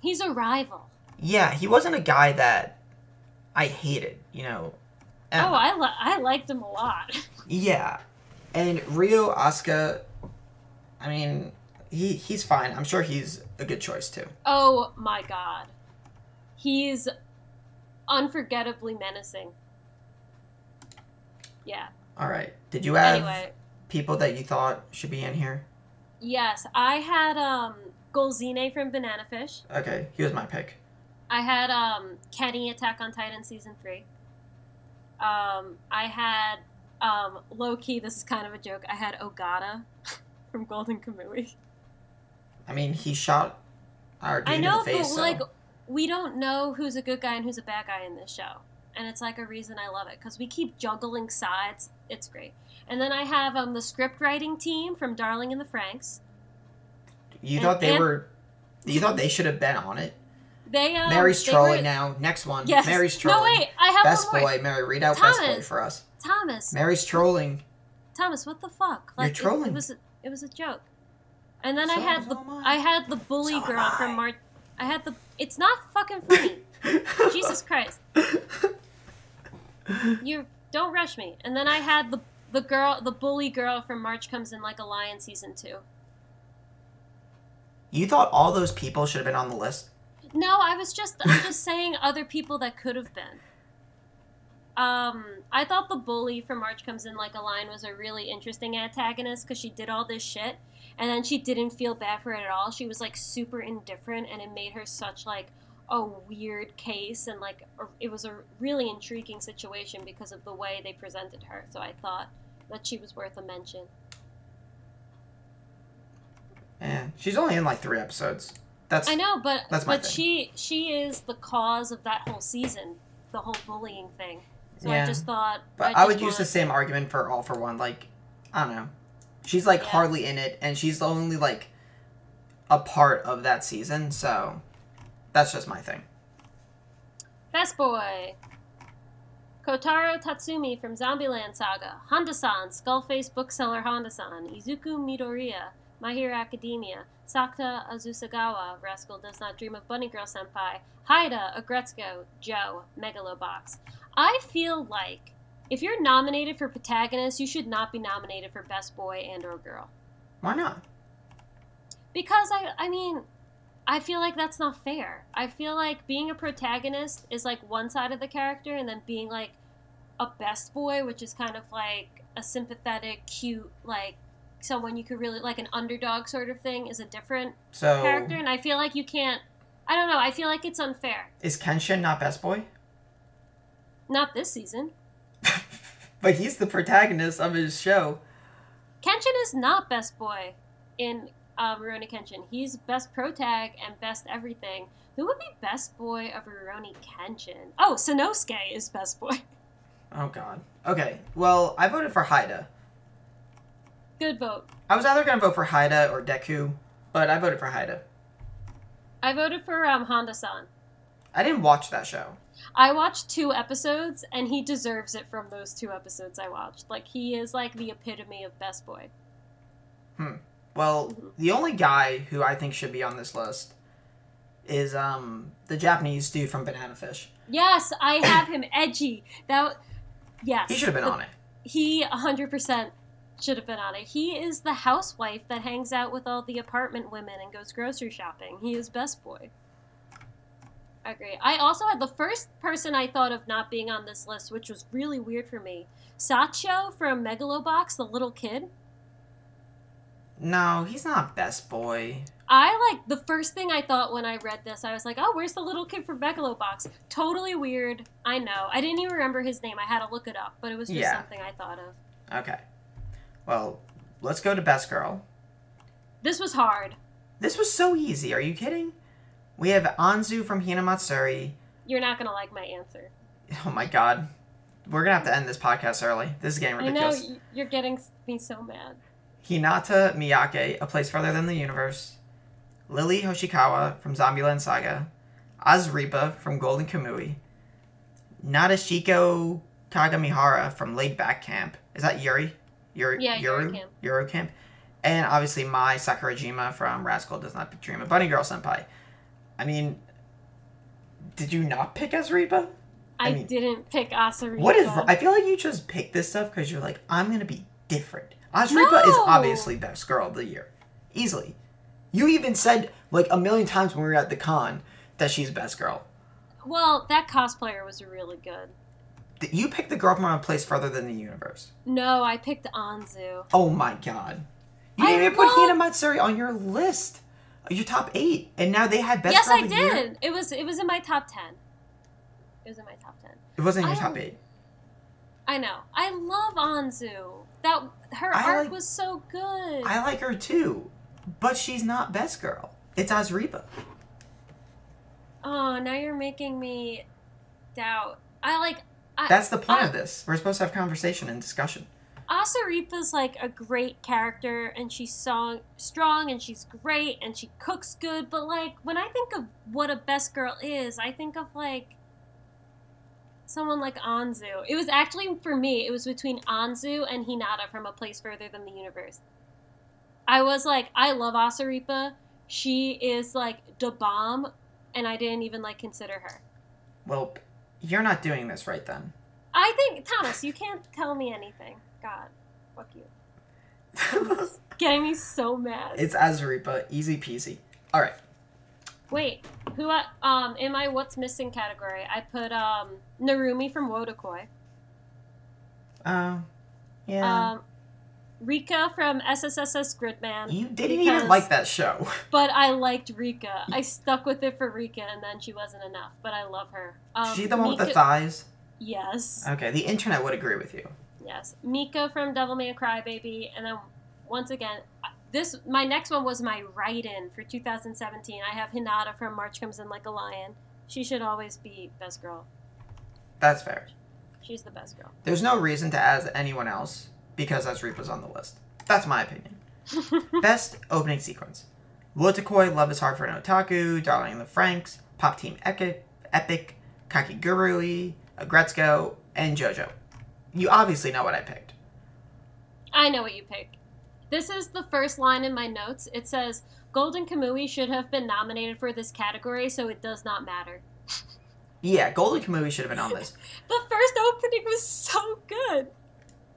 He's a rival. Yeah, he wasn't a guy that I hated, you know. And- Oh, I li- I liked him a lot. yeah. And Ryo Asuka, I mean, he he's fine. I'm sure he's a good choice too. Oh my god, he's unforgettably menacing. Yeah. All right. Did you have Anyway, people that you thought should be in here? yes, I had um Golzine from Banana Fish. Okay, he was my pick. I had um Kenny Attack on Titan season three. Um, I had um low key. This is kind of a joke. I had Ogata from Golden Kamui. I mean, he shot our dude I know, in the face. but so- like we don't know who's a good guy and who's a bad guy in this show, and it's like a reason I love it because we keep juggling sides. It's great. And then I have um the script writing team from Darling in the Franxx. you and- thought they and- were. You thought they should have been on it. They um, Mary's they trolling were- now. Next one. Yes. Mary's trolling. No wait, I have Best one more. boy, Mary. Read out best boy Thomas. for us. Thomas. Mary's trolling. Thomas, what the fuck? You're Like it- trolling. It, was a, it was a joke. And then I had the I. I had the bully So girl from Mart. I had the. It's not fucking funny. Jesus Christ. You don't rush me. And then I had the the girl, the bully girl from March comes in like a lion season two. You thought all those people should have been on the list? No, I was just I'm just saying other people that could have been. Um, I thought the bully from March Comes In Like a Lion was a really interesting antagonist because she did all this shit, and then she didn't feel bad for it at all. She was like super indifferent, and it made her such like a weird case, and like a, it was a really intriguing situation because of the way they presented her. So I thought that she was worth a mention. Yeah, she's only in like three episodes. That's I know, but That's my but thing. she she is the cause of that whole season, the whole bullying thing. So Yeah. I just thought. But I, I, would use the same argument for All for One. Like, I don't know. She's like Yeah. hardly in it, and she's only like a part of that season. So that's just my thing. Best boy. Kotaro Tatsumi from Zombieland Saga, Honda-san, Skullface bookseller Honda-san, Izuku Midoriya, My Hero Academia, Sakuta Azusagawa, Rascal Does Not Dream of Bunny Girl Senpai, Haida, Aggretsuko, Joe, Megalobox. I feel like if you're nominated for protagonist, you should not be nominated for best boy and or girl. Why not? Because I I mean, I feel like that's not fair. I feel like being a protagonist is like one side of the character and then being like a best boy, which is kind of like a sympathetic, cute, like someone you could really like an underdog sort of thing is a different So character and I feel like you can't I don't know, I feel like it's unfair. is Kenshin not best boy? Not this season. but he's the protagonist of his show. Kenshin is not best boy in uh, Rurouni Kenshin. He's best pro tag and best everything. Who would be best boy of Rurouni Kenshin? Oh, Sanosuke is best boy. Oh God. Okay. Well, I voted for Haida. Good vote. I was either gonna vote for Haida or Deku, but I voted for Haida. I voted for um, Honda-san. I didn't watch that show. I watched two episodes, and he deserves it from those two episodes I watched. Like he is like the epitome of best boy. Well, the only guy who I think should be on this list is um the Japanese dude from Banana Fish. Yes, I have him edgy. That yes, He should have been the- on it. He 100% should have been on it. He is the housewife that hangs out with all the apartment women and goes grocery shopping. He is best boy. I agree. I also had the first person I thought of not being on this list, which was really weird for me. Sachio from Megalobox, the little kid. No, he's not best boy. I like the first thing I thought when I read this, I was like, oh, where's the little kid from Megalobox? Totally weird. I know. I didn't even remember his name. I had to look it up, but it was just Yeah. something I thought of. Okay. Well, let's go to best girl. This was hard. This was so easy. Are you kidding? We have Anzu from Hinamatsuri. You're not going to like my answer. Oh my god. We're gonna have to end this podcast early. This is getting I know ridiculous. you're getting me so mad. Hinata Miyake, A Place Farther Than the Universe. Lily Hoshikawa from Zombieland Saga. Asirpa from Golden Kamui. Nadeshiko Kagamihara from Laid Back Camp. Is that Yuri? Yuri Yeah, Yuri? Camp. Yuru Camp. And obviously Mai Sakurajima from Rascal Does Not Dream of Bunny Girl Senpai. I mean, did you not pick Asirpa? I, I mean, didn't pick Asari. What is? I feel like you just picked this stuff because you're like, I'm gonna be different. Asirpa is obviously best girl of the year, easily. You even said like a million times when we were at the con that she's best girl. Well, that cosplayer was really good. You picked the girl from a place further than the universe. No, I picked Anzu. Oh my god. You I didn't even put Hina Matsuri on your list. Your top eight. And now they had best yes, girl I of the year. did. It was it was in my top ten. It was in my top ten. It wasn't in your I- top eight. I know. I love Anzu. That her I arc like- was so good. I like her too. But she's not best girl. It's Asirpa. oh, now you're making me doubt. I like. I, That's the point I- of this. We're supposed to have conversation and discussion. Asirpa's like a great character and she's song strong and she's great and she cooks good, but like when I think of what a best girl is, I think of like someone like Anzu. It was actually for me, it was between Anzu and Hinata from A Place Further Than the Universe. I was like, I love Asirpa. She is like the bomb and I didn't even like consider her. Well, you're not doing this right then. I think Thomas, you can't tell me anything. God, fuck you. Getting me so mad. it's Asirpa. Easy peasy. All right. Wait, who? I, um, in my what's missing category, I put um Narumi from Wotakoi, Oh, yeah. um, Rika from SSSS Gridman. you didn't even like that show. But I liked Rika. I stuck with it for Rika, and then she wasn't enough. But I love her. Um, she the one with the thighs? Yes, Okay, the internet would agree with you. yes. Mika from Devil May Cry Baby, and then once again, this my next one was my write-in for 2017. I have Hinata from March Comes In Like a Lion. She should always be best girl. That's fair. She's the best girl. There's no reason to add anyone else because Asirpa's on the list. That's my opinion. Best opening sequence. Wotakoi, Love is Hard for an Otaku, Darling in the Franxx, Pop Team Epic, Epic Kakigurui, Aggretsuko, and JoJo. You obviously know what I picked. I know what you picked. This is the first line in my notes. It says Golden Kamui should have been nominated for this category, so it does not matter. Yeah, Golden Kamui should have been on this. The first opening was so good.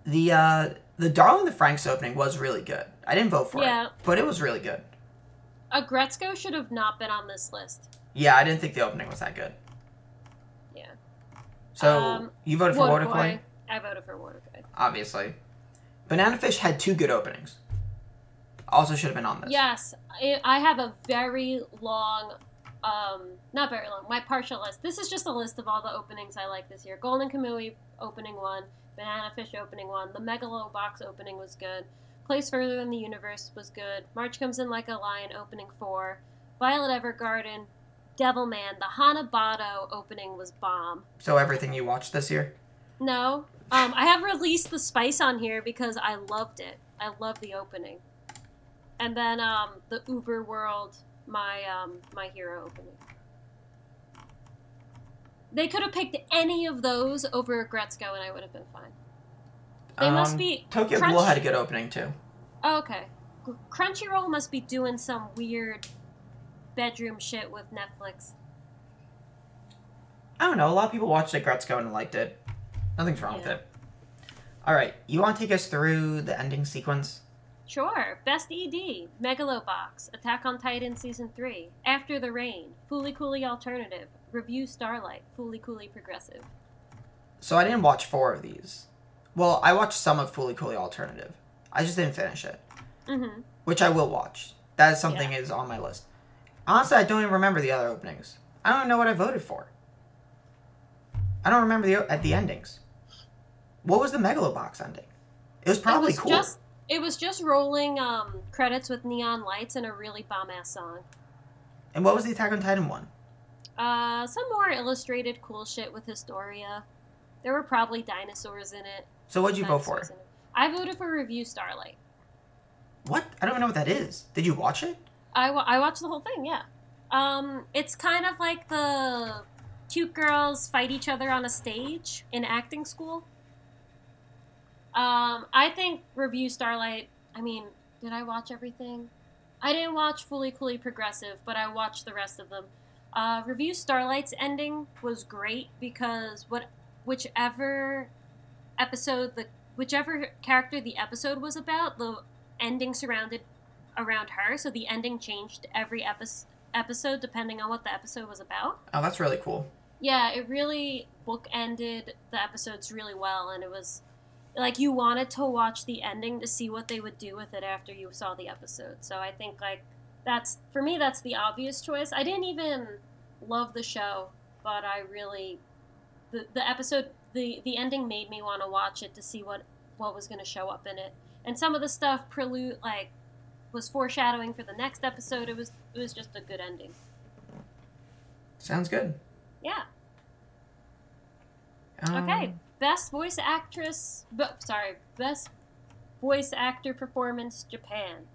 The uh the Darling in the Franxx opening was really good. I didn't vote for Yeah. it, but it was really good. Aggretsuko should have not been on this list. Yeah, I didn't think the opening was that good. Yeah. So Um, you voted for. Wotakoi? I voted for Wotakoi. obviously. Banana Fish had two good openings. Also should have been on this. Yes, I, have a very long, um, not very long, my partial list. This is just a list of all the openings I like this year. Golden Kamui opening one, Banana Fish opening one, the Megalo Box opening was good, Place Further Than the Universe was good, March Comes In Like a Lion opening four, Violet Evergarden, Devilman, the Hanebado opening was bomb. So everything you watched this year? No, um, I have released the spice on here because I loved it. I love the opening, and then um, the UVERworld, my um, my hero opening. They could have picked any of those over Gretzko, and I would have been fine. They must Um, be Tokyo Crunch- Ghoul had a good opening too. Oh, okay. Crunchyroll must be doing some weird bedroom shit with Netflix. I don't know. A lot of people watched it, Gretzko, and liked it. Nothing's wrong with it. All right, you want to take us through the ending sequence? Sure. Best ED, Megalobox, Attack on Titan Season 3, After the Rain, Fooly Cooly Alternative, Revue Starlight, Fooly Cooly Progressive. So I didn't watch four of these. Well, I watched some of Fooly Cooly Alternative. I just didn't finish it, Mm-hmm. which I will watch. That is something is on my list. Honestly, I don't even remember the other openings. I don't know what I voted for. I don't remember the at the endings. What was the Megalobox ending? It was probably it was cool. Just, it was just rolling um, credits with neon lights and a really bomb ass song. And what was the Attack on Titan one? Uh, some more illustrated cool shit with Historia. There were probably dinosaurs in it. So what'd you vote for? Dinosaurs in it. I voted for Revue Starlight. What? I don't even know what that is. Did you watch it? I, wa- I watched the whole thing, yeah. Um, it's kind of like the cute girls fight each other on a stage in acting school. Um, I think Revue Starlight, I mean, did I watch everything? I didn't watch Fooly Cooly Progressive, but I watched the rest of them. Uh, Revue Starlight's ending was great because what whichever episode the whichever character the episode was about, the ending surrounded around her, so the ending changed every epi- episode depending on what the episode was about. Oh, that's really cool. Yeah, it really bookended the episodes really well, and it was like you wanted to watch the ending to see what they would do with it after you saw the episode. So I think like that's for me that's the obvious choice. I didn't even love the show, but I really the the episode the the ending made me want to watch it to see what what was going to show up in it. And some of the stuff prelude like was foreshadowing for the next episode. It was it was just a good ending. Sounds good. Yeah. Um, Okay, best voice actress. But sorry, best voice actor performance Japan.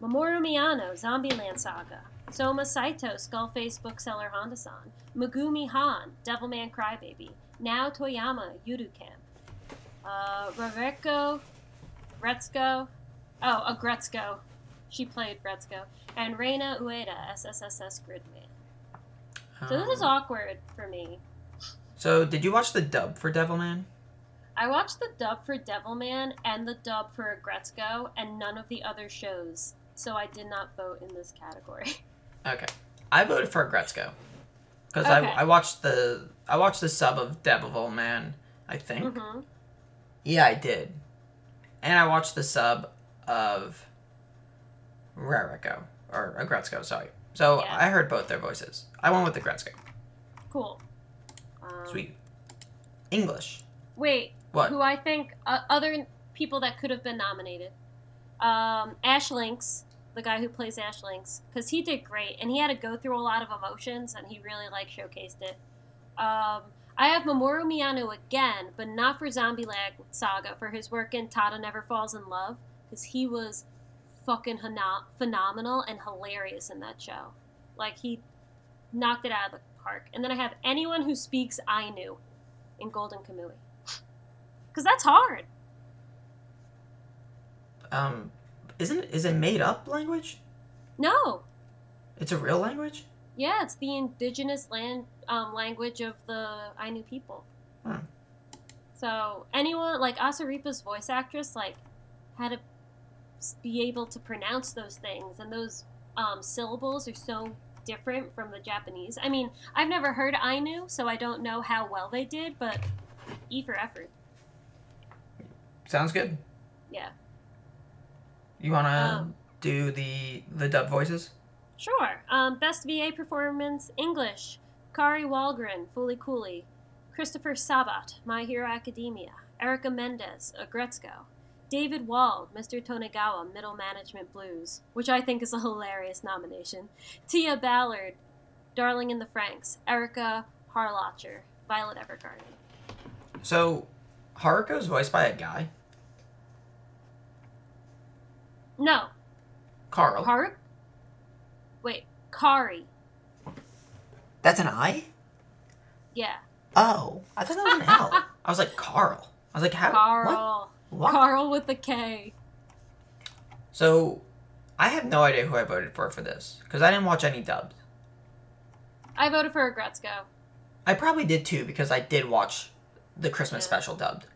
Mamoru Miyano, Zombieland Saga. Soma Saito, Skullface Bookseller Honda-san. Megumi Han, Devilman Crybaby. Nao Toyama, Yuru Camp. Uh, Reveko, Gretzko. Oh, a Gretzko. She played Gretzko. And Reina Ueda, SSSS Gridman. So this is um, awkward for me. So, did you watch the dub for Devilman? I watched the dub for Devilman and the dub for Gretzko and none of the other shows, so I did not vote in this category. Okay, I voted for Gretzko because Okay. I I watched the I watched the sub of Devilman. I think. hmm Yeah, I did, and I watched the sub of Rarico or uh, Gretzko. Sorry. So Yeah. I heard both their voices. I went with the Gretzko. Cool. Um, Sweet. English. Wait, What? who I think uh, other people that could have been nominated? Um, Ash Lynx, the guy who plays Ash Lynx, because he did great and he had to go through a lot of emotions and he really like showcased it. Um, I have Mamoru Miyano again, but not for Zombieland Saga for his work in Tada Never Falls in Love because he was fucking phenomenal and hilarious in that show. Like he knocked it out of the park. And then I have anyone who speaks Ainu in Golden Kamui. Because that's hard. Um, isn't is it made up language? No. It's a real language. Yeah, it's the indigenous land um, language of the Ainu people. Hmm. So anyone like Asirpa's voice actress like had to be able to pronounce those things, and those um, syllables are so different from the Japanese. I mean, I've never heard Ainu, so I don't know how well they did, but E for effort. Sounds good. Yeah. You wanna Um, do the the dub voices? Sure. Um, best VA performance English. Kari Wahlgren, Fooly Cooly. Christopher Sabat, My Hero Academia. Erica Mendez, Aggretsuko. David Wald, Mr. Tonegawa, Middle Management Blues, which I think is a hilarious nomination. Tia Ballard, Darling in the Franxx. Erica Harlacher, Violet Evergarden. So, Haruko's voiced by a guy, No, Carl. Haru. Wait, Kari. That's an I. Yeah, Oh, I thought that was an L. I was like Carl. I was like, how? Carl. What? What? Carl with the K. So, I have no idea who I voted for for this because I didn't watch any dubs. I voted for Aggretsuko. I probably did too because I did watch the Christmas Yeah. special dubbed.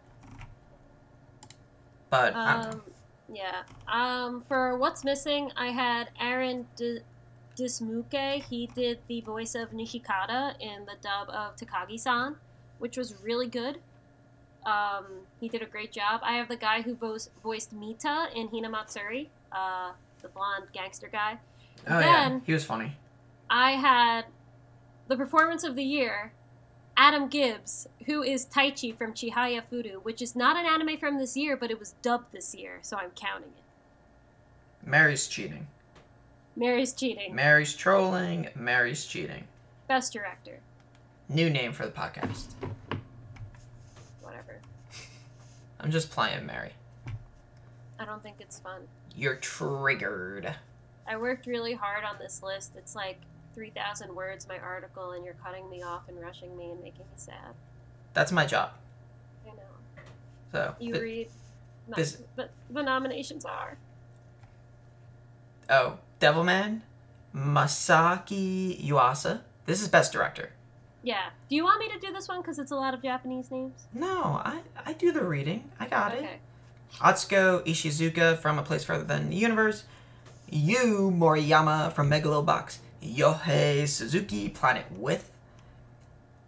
But I don't know. Um, yeah. Um, for what's missing, I had Aaron D- Dismuke. He did the voice of Nishikata in the dub of Takagi-san, which was really good. Um, he did a great job. I have the guy who voiced, voiced Mita in Hinamatsuri, uh, the blonde gangster guy. oh yeah, he was funny. I had the performance of the year, Adam Gibbs, who is Taichi from Chihayafuru, which is not an anime from this year, but it was dubbed this year, so I'm counting it. Mary's cheating. Mary's cheating. Mary's trolling. Mary's cheating. Best director. New name for the podcast. I'm just playing Mary. I don't think it's fun. You're triggered. I worked really hard on this list. It's like 3,000 words, my article, and you're cutting me off and rushing me and making me sad. That's my job. I know. So You th- read. This- but the nominations are. oh, Devilman, Masaki Yuasa. This is best director. Yeah. Do you want me to do this one because it's a lot of Japanese names? No, I I do the reading. I got it. Okay. Atsuko Ishizuka from A Place Further Than the Universe. Yu Moriyama from Megalobox. Yohei Suzuki, Planet With.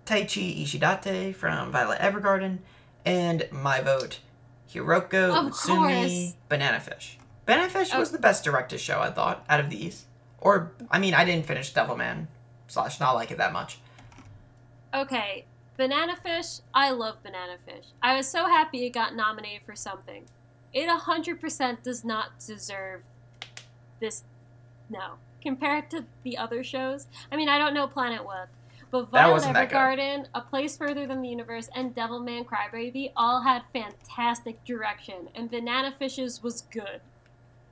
Taichi Ishidate from Violet Evergarden, and my vote, Hiroko Of Utsumi course. Banana Fish. Banana Fish was Oh. the best directed show, I thought, out of these. Or, I mean, I didn't finish Devilman, slash, not like it that much. Okay, Banana Fish. I love Banana Fish. I was so happy it got nominated for something. It 100% does not deserve this. No. Compared to the other shows. I mean, I don't know Planet Work, but Violet wasn't that good. Evergarden, A Place Further Than the Universe, and Devilman Crybaby all had fantastic direction, and Banana Fish's was good.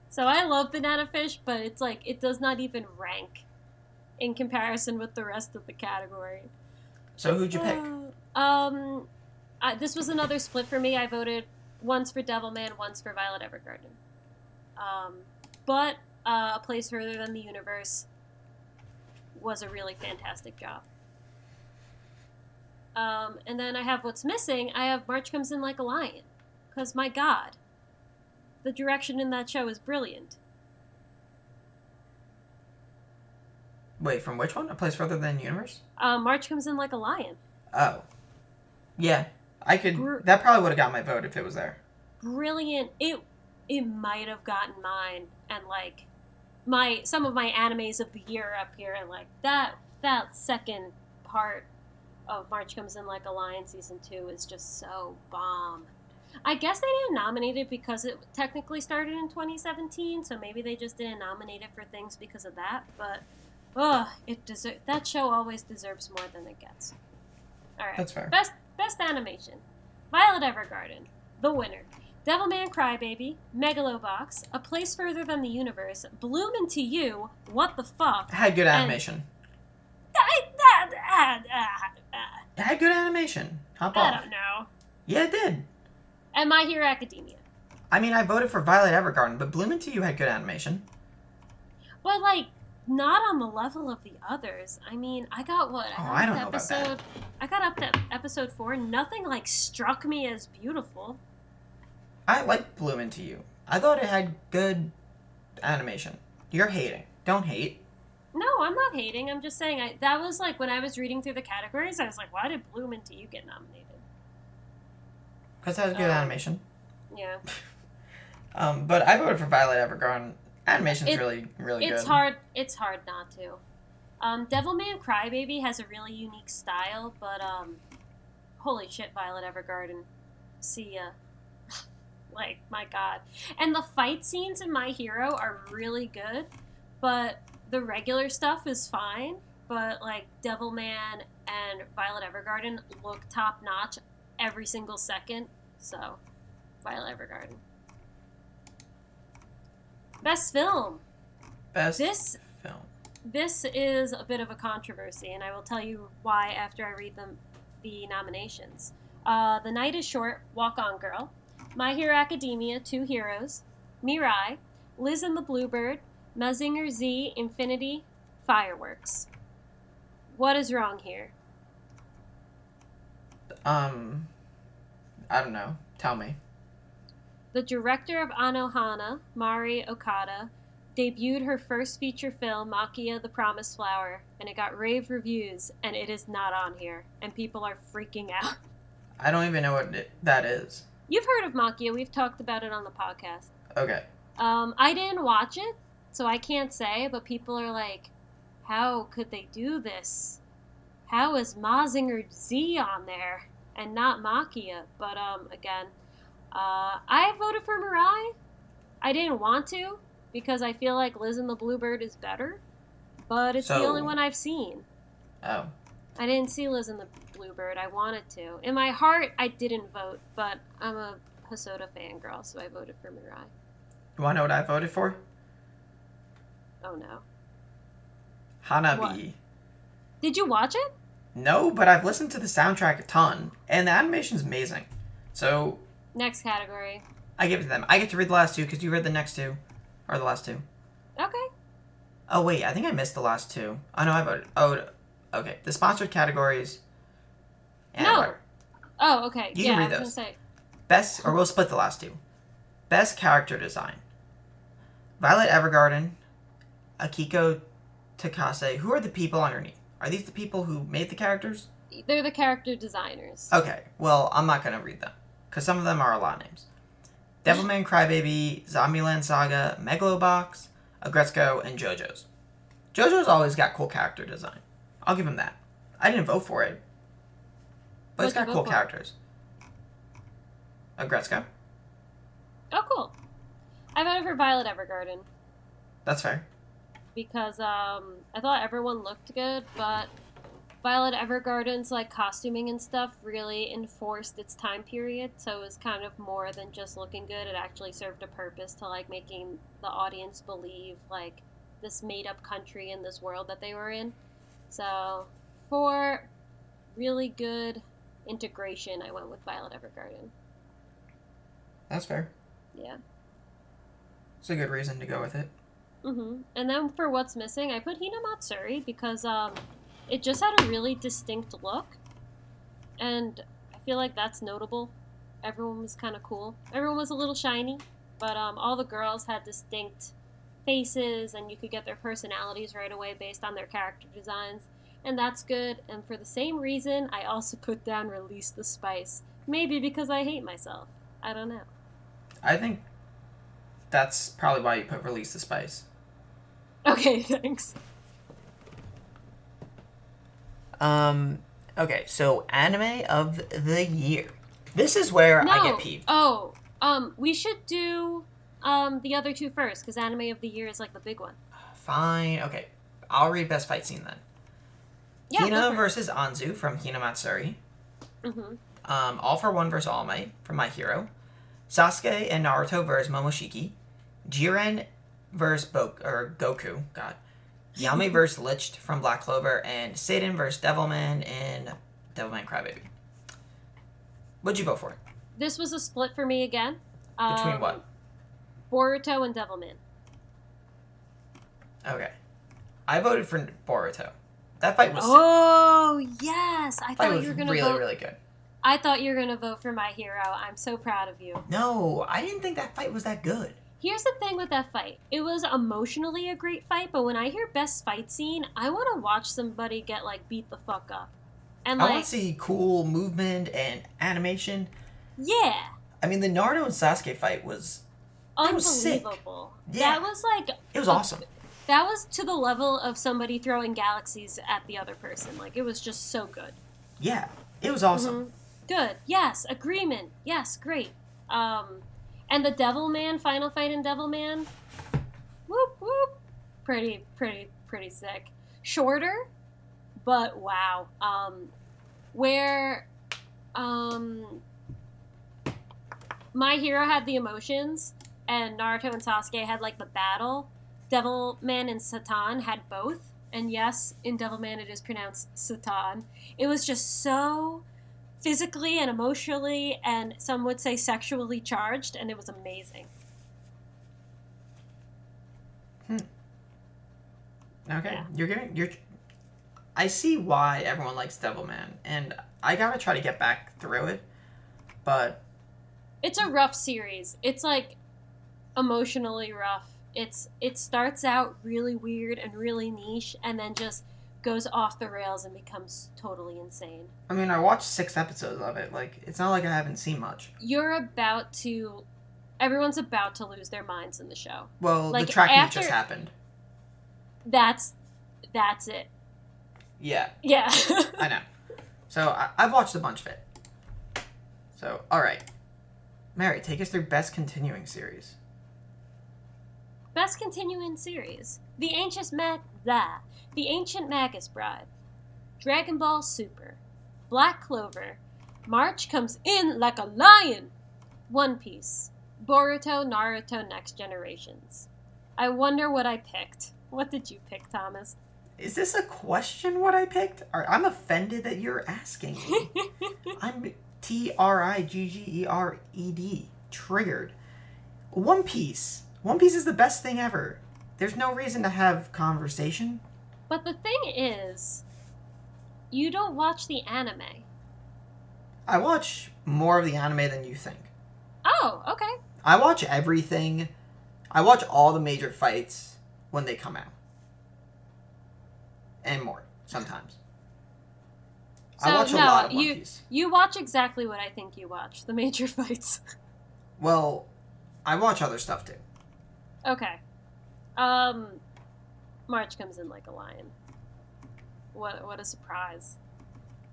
So I love Banana Fish, but it's like, it does not even rank in comparison with the rest of the category. So who'd you pick? Um, I, this was another split for me. I voted once for Devilman, once for Violet Evergarden. Um, but uh, A Place Further Than the Universe was a really fantastic job. Um, and then I have what's missing. I have March Comes In Like a Lion. Because, my God, the direction in that show is brilliant. Wait, from which one? A Place Further Than Universe? Uh, March Comes In Like a Lion. Oh. Yeah. I could. Gr- That probably would have got my vote if it was there. brilliant. It it might have gotten mine and like my some of my animes of the year up here and like that that second part of March Comes in Like a Lion season two is just so bomb. I guess they didn't nominate it because it technically started in 2017, so maybe they just didn't nominate it for things because of that. But, ugh, it deser- that show always deserves more than it gets. All right, That's fair. Best best animation: Violet Evergarden, the winner. Devilman Crybaby, Megalobox, A Place Further Than the Universe, Bloom Into You, What the Fuck? It had good animation. I, ah, ah, ah, ah, It had good animation. Hop on. I off. don't know. Yeah, it did. And My Hero Academia. I mean, I voted for Violet Evergarden, but Bloom Into You had good animation. But like not on the level of the others. I mean, I got what? Oh, I don't know about that. episode I got up to episode 4. Nothing like struck me as beautiful. I like Bloom Into You. I thought it had good animation. You're hating. Don't hate. No, I'm not hating. I'm just saying I that was like when I was reading through the categories, I was like, why did Bloom Into You get nominated? Because it has good Um, animation. Yeah. Um, but I voted for Violet Evergarden. Animation's It- really, really it's good. hard it's hard not to. Um devilman crybaby has a really unique style but um holy shit violet evergarden. See ya. Like my god. And the fight scenes in my hero are really good but the regular stuff is fine but like Devil devilman and violet evergarden look top notch every single second. So violet evergarden best film Best this film. this is a bit of a controversy, and I will tell you why after I read them the nominations. Uh, the Night is Short, Walk On Girl, My Hero Academia, Two Heroes, Mirai, Liz and the Bluebird, Mazinger Z, Infinity, Fireworks. What is wrong here? Um, I don't know. Tell me. The director of Anohana, Mari Okada, debuted her first feature film, Maquia the Promised Flower, and it got rave reviews, and it is not on here, and people are freaking out. I don't even know what it, that is. You've heard of Maquia, we've talked about it on the podcast. Okay. Um, I didn't watch it, so I can't say, but people are like, how could they do this? How is Mazinger Z on there and not Maquia? But um, again, uh, I voted for Mirai. I didn't want to because I feel like Liz and the Bluebird is better, but it's the only one I've seen. Oh. I didn't see Liz and the Bluebird. I wanted to. In my heart, I didn't vote, but I'm a Hosoda fangirl, so I voted for Mirai. You want to know what I voted for? Oh no. Hanabi. What? Did you watch it? No, but I've listened to the soundtrack a ton, and the animation's amazing. So Next category. I give it to them. I get to read the last two because you read the next two, or the last two. Okay. Oh wait, I think I missed the last two. Oh no, I voted. Oh, okay. The sponsored categories. and No. Oh, okay. You yeah, can read those. say. Best, or we'll split the last two. Best character design. Violet Evergarden, Akiko Takase. Who are the people underneath? Are these the people who made the characters? They're the character designers. Okay, well, I'm not gonna read them because some of them are a lot of names. Devilman Crybaby, Zombieland Saga, Megalobox, Aggretsuko, and JoJo's. JoJo's always got cool character design. I'll give him that. I didn't vote for it, but it's got cool for? characters. Aggretsuko, Oh, cool. I voted for Violet Evergarden that's fair. because um, I thought everyone looked good, but Violet Evergarden's like costuming and stuff really enforced its time period, so it was kind of more than just looking good. It actually served a purpose to like making the audience believe like this made up country and this world that they were in. So for really good integration, I went with Violet Evergarden. That's fair. Yeah. It's a good reason to go with it. hmm And then for what's missing, I put Hina Matsuri because um, it just had a really distinct look, and I feel like that's notable. Everyone was kind of cool. Everyone was a little shiny, but um, all the girls had distinct faces, and you could get their personalities right away based on their character designs, and that's good. And for the same reason, I also put down Release the Spice. Maybe because I hate myself. I don't know. I think that's probably why you put Release the Spice. Okay, thanks. Um, okay, so anime of the year. This is where I get peeved. Oh, um, we should do um the other two first because anime of the year is like the big one. Fine, okay. I'll read best fight scene then. Yeah. Hina versus Anzu from Hina Matsuri. hmm Um, All for One versus All Might from My Hero. Sasuke and Naruto versus Momoshiki. Jiren versus Bo- or Goku. God. Yami versus Licht from Black Clover, and Satan versus Devilman in Devilman Crybaby. What'd you vote for? This was a split for me again. Between Um, what? Boruto and Devilman. Okay. I voted for Boruto. That fight was sick. Oh yes, I thought you were gonna really, vote. really good. I thought you were gonna vote for My Hero. I'm so proud of you. No, I didn't think that fight was that good. Here's the thing with that fight. It was emotionally a great fight, but when I hear best fight scene, I want to watch somebody get like beat the fuck up. And like, I want to see cool movement and animation. yeah, I mean, the Naruto and Sasuke fight was That was unbelievable. Yeah. That was like it was a- awesome. That was to the level of somebody throwing galaxies at the other person. Like it was just so good. Yeah, it was awesome. Mhm. Good. Yes. Agreement. Yes. Great. Um, and the Devil Man final fight in Devil Man. Whoop whoop. Pretty pretty pretty sick. Shorter, but wow. Um, where, um, my hero had the emotions, and Naruto and Sasuke had like the battle. Devilman and Satan had both. And yes, in Devilman it is pronounced Satan. It was just so physically and emotionally and some would say sexually charged and it was amazing. Hmm. Okay, Yeah. you're giving you're. I see why everyone likes Devilman, and I gotta try to get back through it, but It's a rough series. It's like emotionally rough. It's it starts out really weird and really niche and then just goes off the rails and becomes totally insane. I mean, I watched six episodes of it. Like, it's not like I haven't seen much. You're about to everyone's about to lose their minds in the show. Well, Like, the track after- just happened. That's that's it. Yeah, Yeah. I know. So I, I've watched a bunch of it. So all right, Mary, take us through best continuing series. Best continuing series: The Anxious Mag, the, the Ancient Magus Bride, Dragon Ball Super, Black Clover, March comes in like a lion, One Piece, Boruto, Naruto, Next Generations. I wonder what I picked. What did you pick, Thomas? Is this a question? What I picked? I'm offended that you're asking me. I'm T R I G G E R E D. Triggered. One Piece. One Piece is the best thing ever. There's no reason to have conversation. But the thing is, you don't watch the anime. I watch more of the anime than you think. Oh, okay. I watch everything. I watch all the major fights when they come out. And more, sometimes. I So, watch a no, lot of One you- Piece. You watch exactly what I think you watch the major fights. Well, I watch other stuff too. okay. Um, March comes in like a lion. What, what a surprise.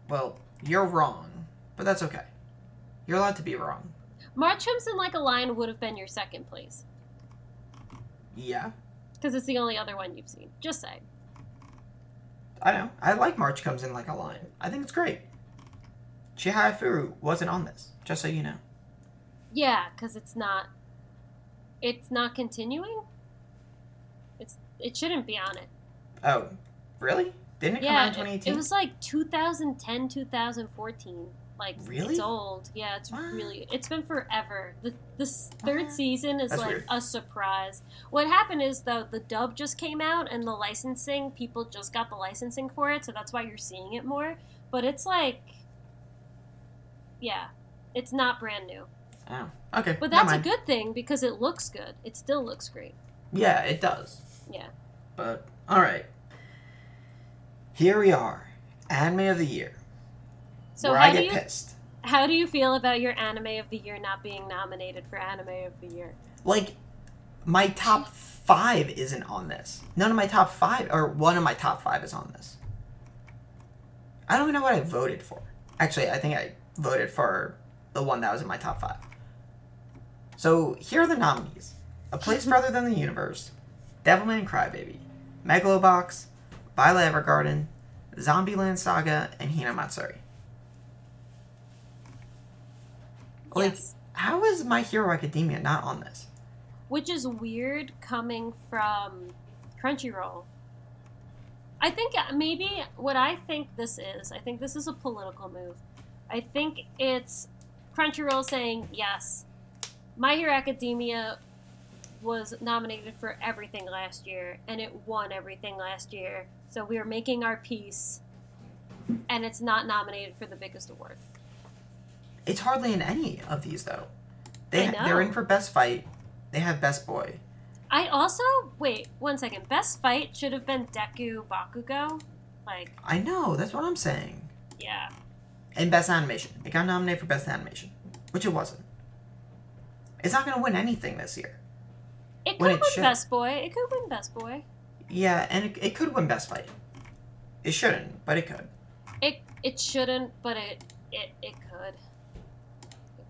Well, you're wrong, but that's okay. You're allowed to be wrong. March comes in like a lion would have been your second place. Yeah, Because it's the only other one you've seen. Just say. I know. I like March comes in like a lion. I think it's great. Chihayafuru wasn't on this, just so you know. Yeah, because it's not. It's not continuing. It shouldn't be on it. Oh, really? Didn't it come out Yeah, in it, 2018? it was like 2010, 2014. Like Really? it's old. Yeah, it's What? really. It's been forever. The this third season is That's like weird. a surprise. What happened is though the dub just came out and the licensing people just got the licensing for it, so that's why you're seeing it more. But it's like, yeah, it's not brand new. Oh, okay. But that's a good thing because it looks good. It still looks great. Yeah, it does. Yeah. But, alright. Here we are. Anime of the year. So where how I do get you pissed. how do you feel about your anime of the year not being nominated for anime of the year? Like, my top five isn't on this. None of my top five, or one of my top five is on this. I don't even know what I voted for. Actually, I think I voted for the one that was in my top five. So here are the nominees: A Place Further Than the Universe, Devilman Crybaby, Megalobox, Violet Evergarden, Zombieland Saga, and Hinamatsuri. Like, yes. how is My Hero Academia not on this? Which is weird coming from Crunchyroll. I think uh, maybe what I think this is, I think this is a political move. I think it's Crunchyroll saying, yes, My Hero Academia was nominated for everything last year, and it won everything last year. So we are making our piece, and it's not nominated for the biggest award. It's hardly in any of these though. They they're in for best fight. They have best boy. I also wait one second. Best fight should have been Deku Bakugo. Like, I know. That's what I'm saying. yeah, And best animation. It got nominated for best animation, which it wasn't. It's not gonna win anything this year. It could win should. Best Boy. It could win Best Boy. Yeah, and it, it could win best fight. It shouldn't, but it could. It it shouldn't, but it it it could. It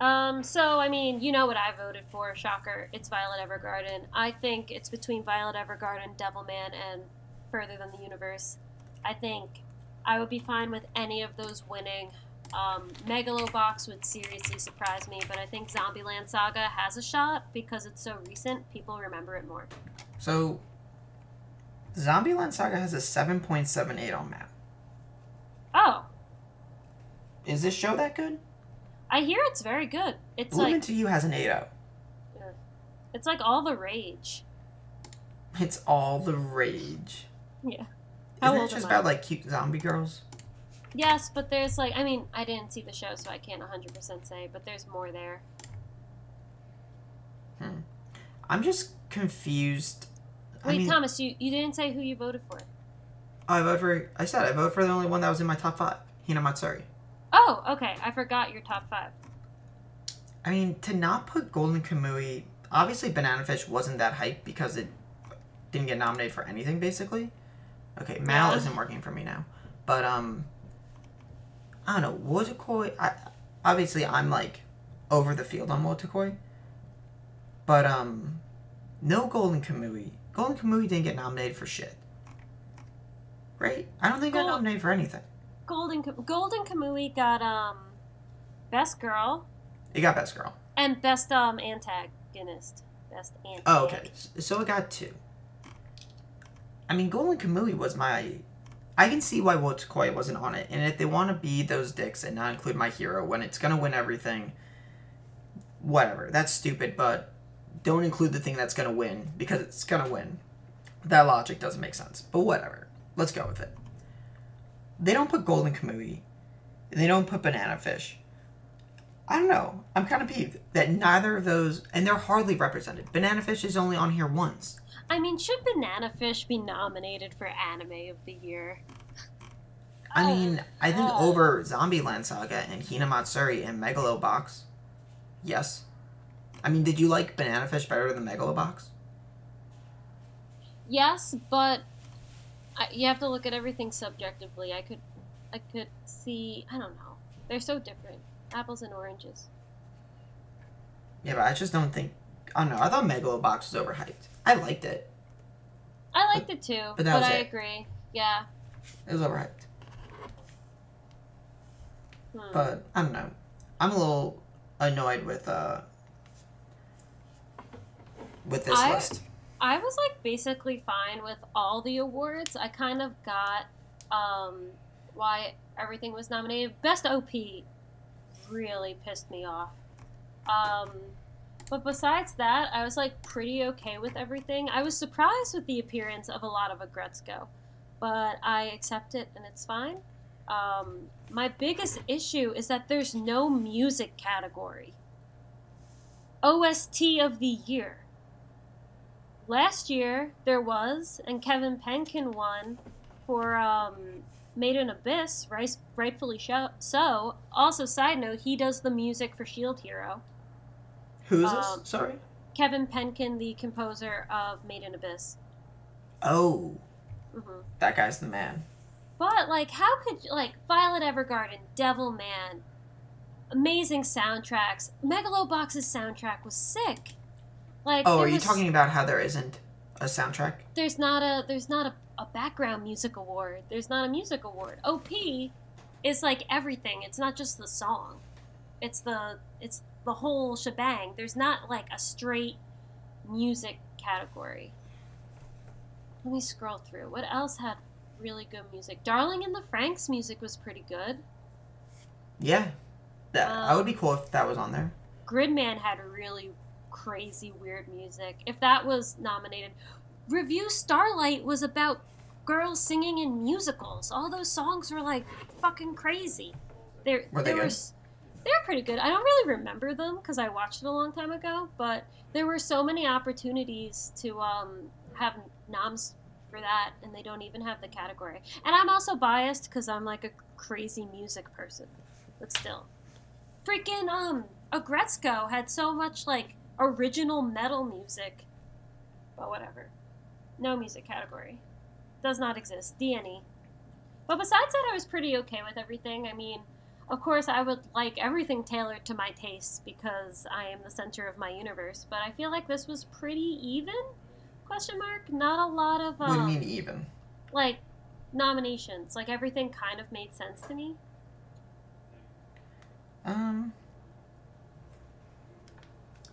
could. Um. So I mean, you know what I voted for? Shocker! It's Violet Evergarden. I think it's between Violet Evergarden, Devilman, and Further Than the Universe. I think I would be fine with any of those winning. Um, Megalobox would seriously surprise me, but I think Zombieland Saga has a shot because it's so recent. People remember it more. So, Zombieland Saga has a 7.78 on map. Oh, Is this show that good? I hear it's very good. It's Lumen like to You has an 8.0. it's like all the rage. It's all the rage. Yeah. How Isn't it just about like cute zombie girls? Yes, but there's like I mean I didn't see the show, so I can't 100% say, but there's more there. I'm just confused. Wait, I mean, Thomas, you you didn't say who you voted for. I vote for. I said I voted for the only one that was in my top five, Hinamatsuri. Oh, okay. I forgot your top five. I mean, to not put Golden Kamui, obviously Banana Fish wasn't that hype because it didn't get nominated for anything, basically. Okay, Mal Yeah. isn't working for me now, but um, I don't know. Wotakoi, I obviously I'm like over the field on Wotakoi, but um, no Golden Kamui. Golden Kamui didn't get nominated for shit. Right? I don't think it got nominated for anything. Golden Golden Kamui got um best girl It got Best Girl. and best um antagonist. Best antagonist. Oh, okay. So it got two. I mean, Golden Kamui was my. I can see why Wotakoi wasn't on it, and if they want to be those dicks and not include my hero when it's gonna win everything, whatever. That's stupid, but don't include the thing that's gonna win because it's gonna win. That logic doesn't make sense, but whatever. Let's go with it. They don't put Golden Kamui. They don't put Banana Fish. I don't know. I'm kind of peeved that neither of those, and they're hardly represented. Banana Fish is only on here once. I mean, should Banana Fish be nominated for Anime of the Year? I mean, I think Uh. over Zombieland Saga and Hinamatsuri and Megalobox, yes. I mean, did you like Banana Fish better than Megalobox? Yes, but I, you have to look at everything subjectively. I could, I could see. I don't know. They're so different. Apples and oranges. Yeah, but I just don't think. I don't know. I thought Megalobox was overhyped. I liked it. I liked it too, but but, was I it. agree. Yeah. It was alright. Hmm. But I don't know. I'm a little annoyed with uh with this I- list. I was like basically fine with all the awards. I kind of got um, why everything was nominated. Best OP really pissed me off. Um, but besides that, I was like pretty okay with everything. I was surprised with the appearance of a lot of Aggretsuko, but I accept it and it's fine. Um, my biggest issue is that there's no music category. OST of the year. Last year there was, and Kevin Penkin won for um, Made in Abyss, right, rightfully so. Also, side note, he does the music for Shield Hero. Who is um, this? Sorry. Kevin Penkin, the composer of Made in Abyss. Oh, hmm that guy's the man. But like, how could like Violet Evergarden, Devilman, amazing soundtracks. Megalobox's soundtrack was sick. Like, Oh, are you was- talking about how there isn't a soundtrack? there's not a there's not a, a background music award. There's not a music award. OP is like everything. It's not just the song. It's the it's the whole shebang. There's not like a straight music category. Let me scroll through. What else had really good music? Darling in the Franxx music was pretty good. Yeah. That I would be Um, cool if that was on there. Gridman had really crazy weird music. If that was nominated, Revue Starlight was about girls singing in musicals. All those songs were like fucking crazy. They're, Were they there good? s- they're pretty good. I don't really remember them because I watched it a long time ago, but there were so many opportunities to um, have noms for that, and they don't even have the category. And I'm also biased because I'm like a crazy music person, but still freaking um Aggretsuko had so much like original metal music. But whatever. No music category. Does not exist. DNE. But besides that I was pretty okay with everything. I mean, of course I would like everything tailored to my tastes because I am the center of my universe, but I feel like this was pretty even? Question mark? Not a lot of um what do you mean even? like nominations. Like everything kind of made sense to me. Um.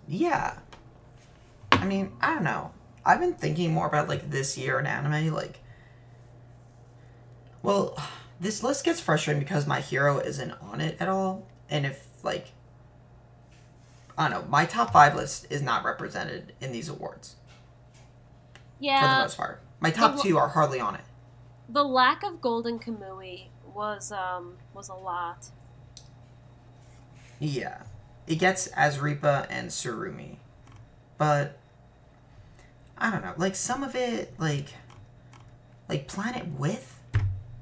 Yeah. I mean, I don't know. I've been thinking more about like this year in anime, like. Well, this list gets frustrating because my hero isn't on it at all, and if like. I don't know. My top five list is not represented in these awards Yeah. for the most part. My top The- two are hardly on it. the lack of Golden Kamui was um was a lot. Yeah. It gets Asirpa and Tsurumi. But I don't know. Like some of it like like Planet With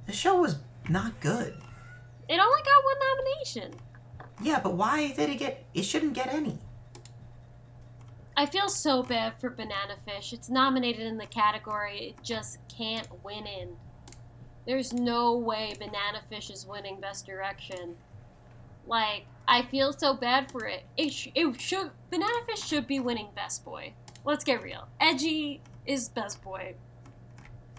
the show was not good. It only got one nomination. Yeah, but why did it get it shouldn't get any. I feel so bad for Banana Fish. It's nominated in the category it just can't win in. There's no way Banana Fish is winning Best Direction. Like, I feel so bad for it. It, sh- it should Banana Fish should be winning Best Boy. Let's get real. Eiji is Best Boy.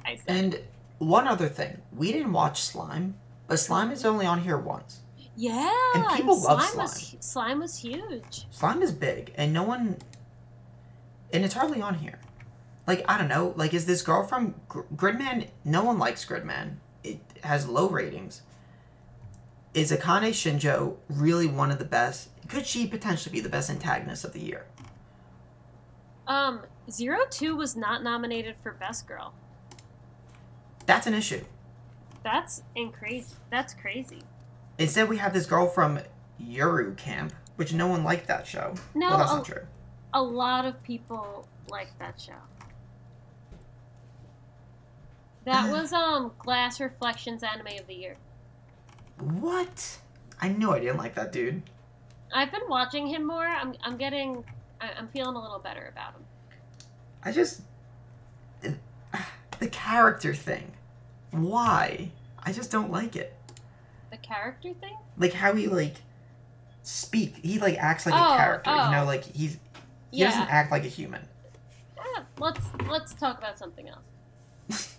I said. And one other thing, we didn't watch Slime, but Slime is only on here once. yeah, and people love slime was slime. slime was huge. Slime is big, and no one, and it's hardly on here. Like I don't know, like is this girl from Gr- Gridman? No one likes Gridman. It has low ratings. Is Akane Shinjo really one of the best? Could she potentially be the best antagonist of the year? Um, Zero Two was not nominated for Best Girl. That's an issue. That's in crazy. That's crazy. Instead, we have this girl from Yuru Camp, which no one liked that show. No, well, that's a- not true. A lot of people like that show. That was um Glass Reflection's Anime of the Year. What? I knew I didn't like that dude. I've been watching him more. I'm I'm getting I- I'm feeling a little better about him. I just the character thing. Why? I just don't like it. The character thing? Like how he like speak. He like acts like Oh, a character. You oh. know, like he's he Yeah. doesn't act like a human. Eh, let's let's talk about something else.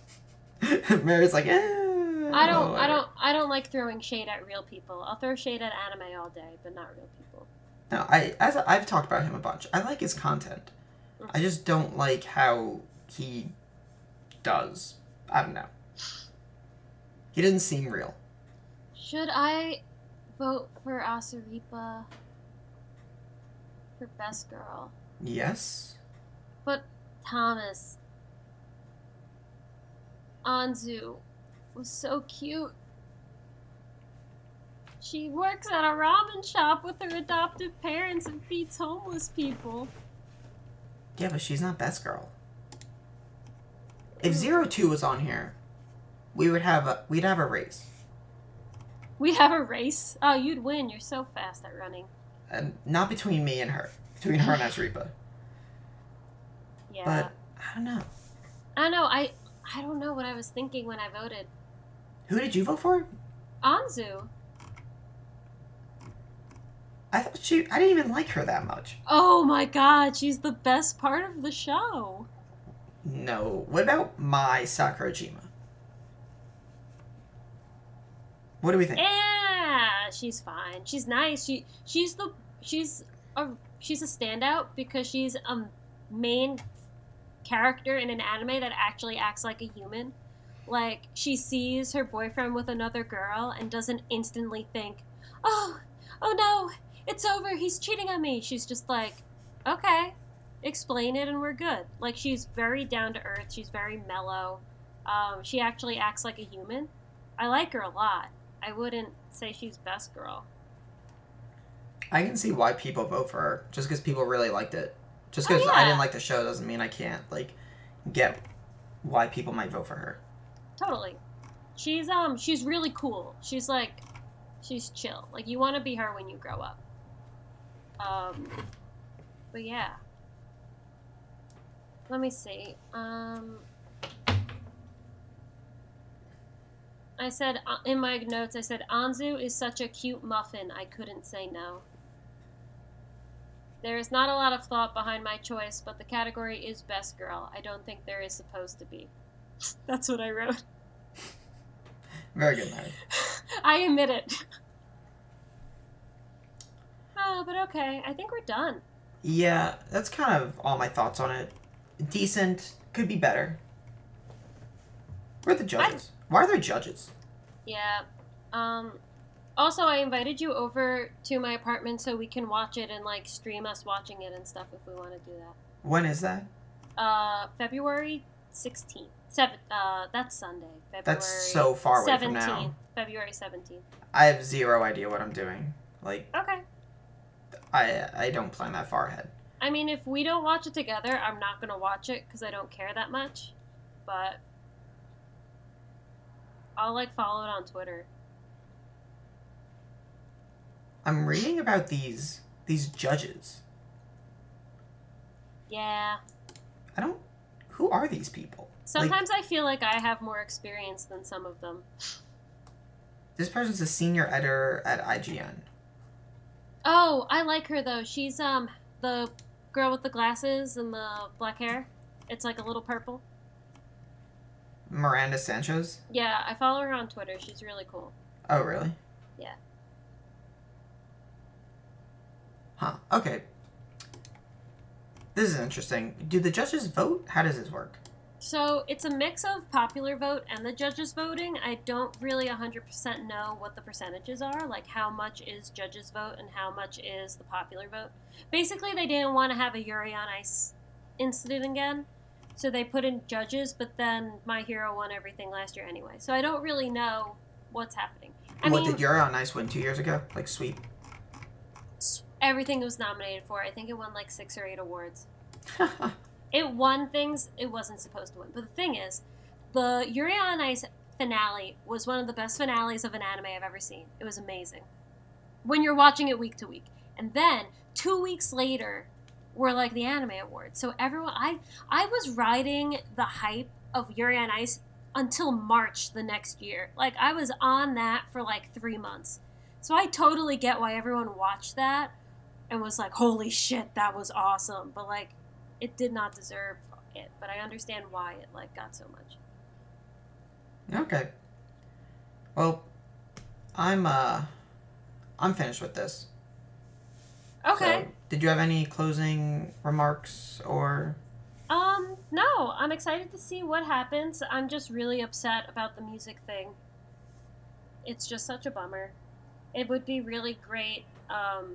Mary's like, eh, I don't I don't I don't like throwing shade at real people. I'll throw shade at anime all day, but not real people. No, I as I've talked about him a bunch. I like his content. I just don't like how he does. I don't know. He doesn't seem real. Should I vote for Asirpa for best girl? Yes. But Thomas Anzu was so cute. She works at a ramen shop with her adoptive parents and feeds homeless people. Yeah, but she's not best girl. If Zero Two was on here, we would have a we'd have a race, We have a race. Oh, you'd win. You're so fast at running. and not between me and her, between her and Asirpa. Yeah. But I don't know. I don't know. I I don't know what I was thinking when I voted. Who did you vote for? Anzu. I thought she. I didn't even like her that much. Oh my god, she's the best part of the show. No. What about Mai Sakurajima? What do we think? Yeah, she's fine. She's nice. She she's the she's a she's a standout because she's a main character in an anime that actually acts like a human. Like she sees her boyfriend with another girl and doesn't instantly think, "Oh, oh no, it's over. He's cheating on me." She's just like, "Okay, explain it and we're good." Like she's very down to earth. She's very mellow. Um, she actually acts like a human. I like her a lot. I wouldn't say she's best girl. I can see why people vote for her. Just because people really liked it. Just Oh, because I didn't like the show doesn't mean I can't like get why people might vote for her. Totally. She's um she's really cool. She's like she's chill. Like you want to be her when you grow up. Um but yeah. Let me see. Um I said uh, in my notes I said Anzu is such a cute muffin. I couldn't say no. There is not a lot of thought behind my choice, but the category is best girl. I don't think there is supposed to be. That's what I wrote. Very good, Mary. I admit it. Oh, but okay. I think we're done. Yeah, that's kind of all my thoughts on it. Decent, could be better. Where are the judges? Why are there judges? Yeah. Um. Also, I invited you over to my apartment so we can watch it and like stream us watching it and stuff if we want to do that. When is that? Uh, February sixteenth. Seven. Uh, that's Sunday. February. That's so far away from now. February seventeenth. I have zero idea what I'm doing. Like, Okay. I I don't plan that far ahead. I mean, if we don't watch it together, I'm not gonna watch it because I don't care that much. But I'll like follow it on Twitter. I'm reading about these these judges. Yeah. I don't. Who are these people? Sometimes I feel like I have more experience than some of them. This person's a senior editor at IGN. Oh, I like her though. She's um the girl with the glasses and the black hair. It's like a little purple. Miranda Sanchez. Yeah, I follow her on Twitter. She's really cool. Oh, really? Yeah. Huh. Okay. This is interesting. Do the judges vote? How does this work? So it's a mix of popular vote and the judges voting. I don't really 100% know what the percentages are, like how much is judges vote and how much is the popular vote. Basically, they didn't want to have a Yuri on Ice incident again, so they put in judges, but then My Hero won everything last year anyway. So I don't really know what's happening. I what mean, did Yuri on Ice win two years ago? Like sweep. everything it was nominated for. I think it won like six or eight awards. It won things it wasn't supposed to win. But the thing is, the Yuri on Ice finale was one of the best finales of an anime I've ever seen. It was amazing. When you're watching it week to week. And then two weeks later were like the anime awards. So everyone I I was riding the hype of Yuri on Ice until March the next year. Like I was on that for like three months. So I totally get why everyone watched that and was like, "Holy shit, that was awesome!" But like, it did not deserve it. But I understand why it like got so much. Okay. Well, I'm uh, I'm finished with this. Okay. So, did you have any closing remarks or? Um, no, I'm excited to see what happens. I'm just really upset about the music thing. It's just such a bummer. It would be really great, um,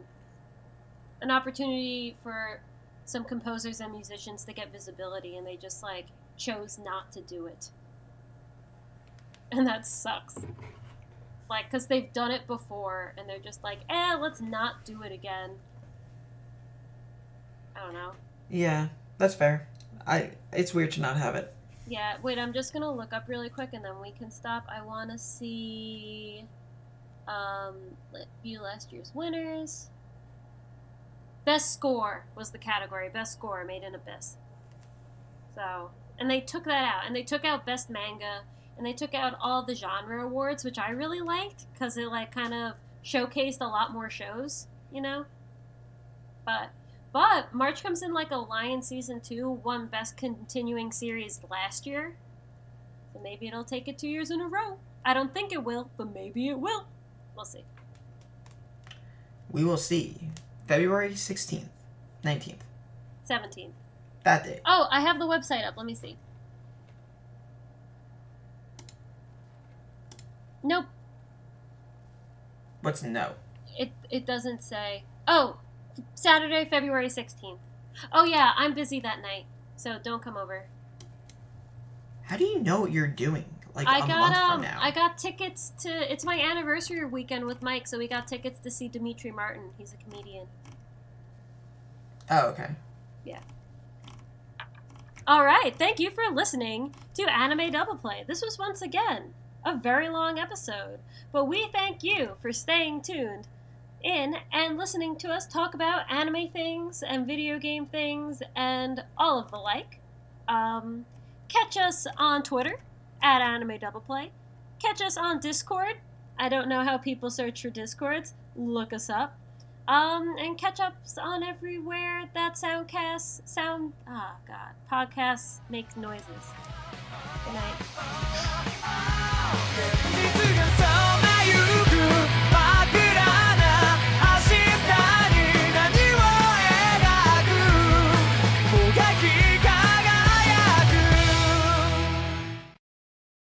an opportunity for some composers and musicians to get visibility, and they just like chose not to do it. And that sucks. Like, because they've done it before, and they're just like, eh, let's not do it again. I don't know. Yeah, that's fair. I it's weird to not have it. Yeah, wait, I'm just gonna look up really quick and then we can stop. I wanna see um let view last year's winners. Best score was the category. Best score made in Abyss. So and they took that out. And they took out best manga and they took out all the genre awards, which I really liked because it like kind of showcased a lot more shows, you know? But but March comes in like a Lion season two, won best continuing series last year. So maybe it'll take it two years in a row. I don't think it will, but maybe it will. We'll see. We will see. February sixteenth, nineteenth. 17th. That day. Oh, I have the website up. Let me see. Nope. What's no? It it doesn't say. Oh, Saturday, February 16th. Oh yeah, I'm busy that night. So don't come over. How do you know what you're doing? Like I a got month um from now. I got tickets to it's my anniversary weekend with Mike, so we got tickets to see Demetri Martin. He's a comedian. Oh, okay. Yeah. All right, thank you for listening to Anime Double Play. This was once again a very long episode, but we thank you for staying tuned in and listening to us talk about anime things and video game things and all of the like. Um, catch us on Twitter at Anime Double Play. Catch us on Discord. I don't know how people search for Discords. Look us up. Um, and catch ups on everywhere that soundcasts sound. Ah, God. Podcasts make noises. Good night.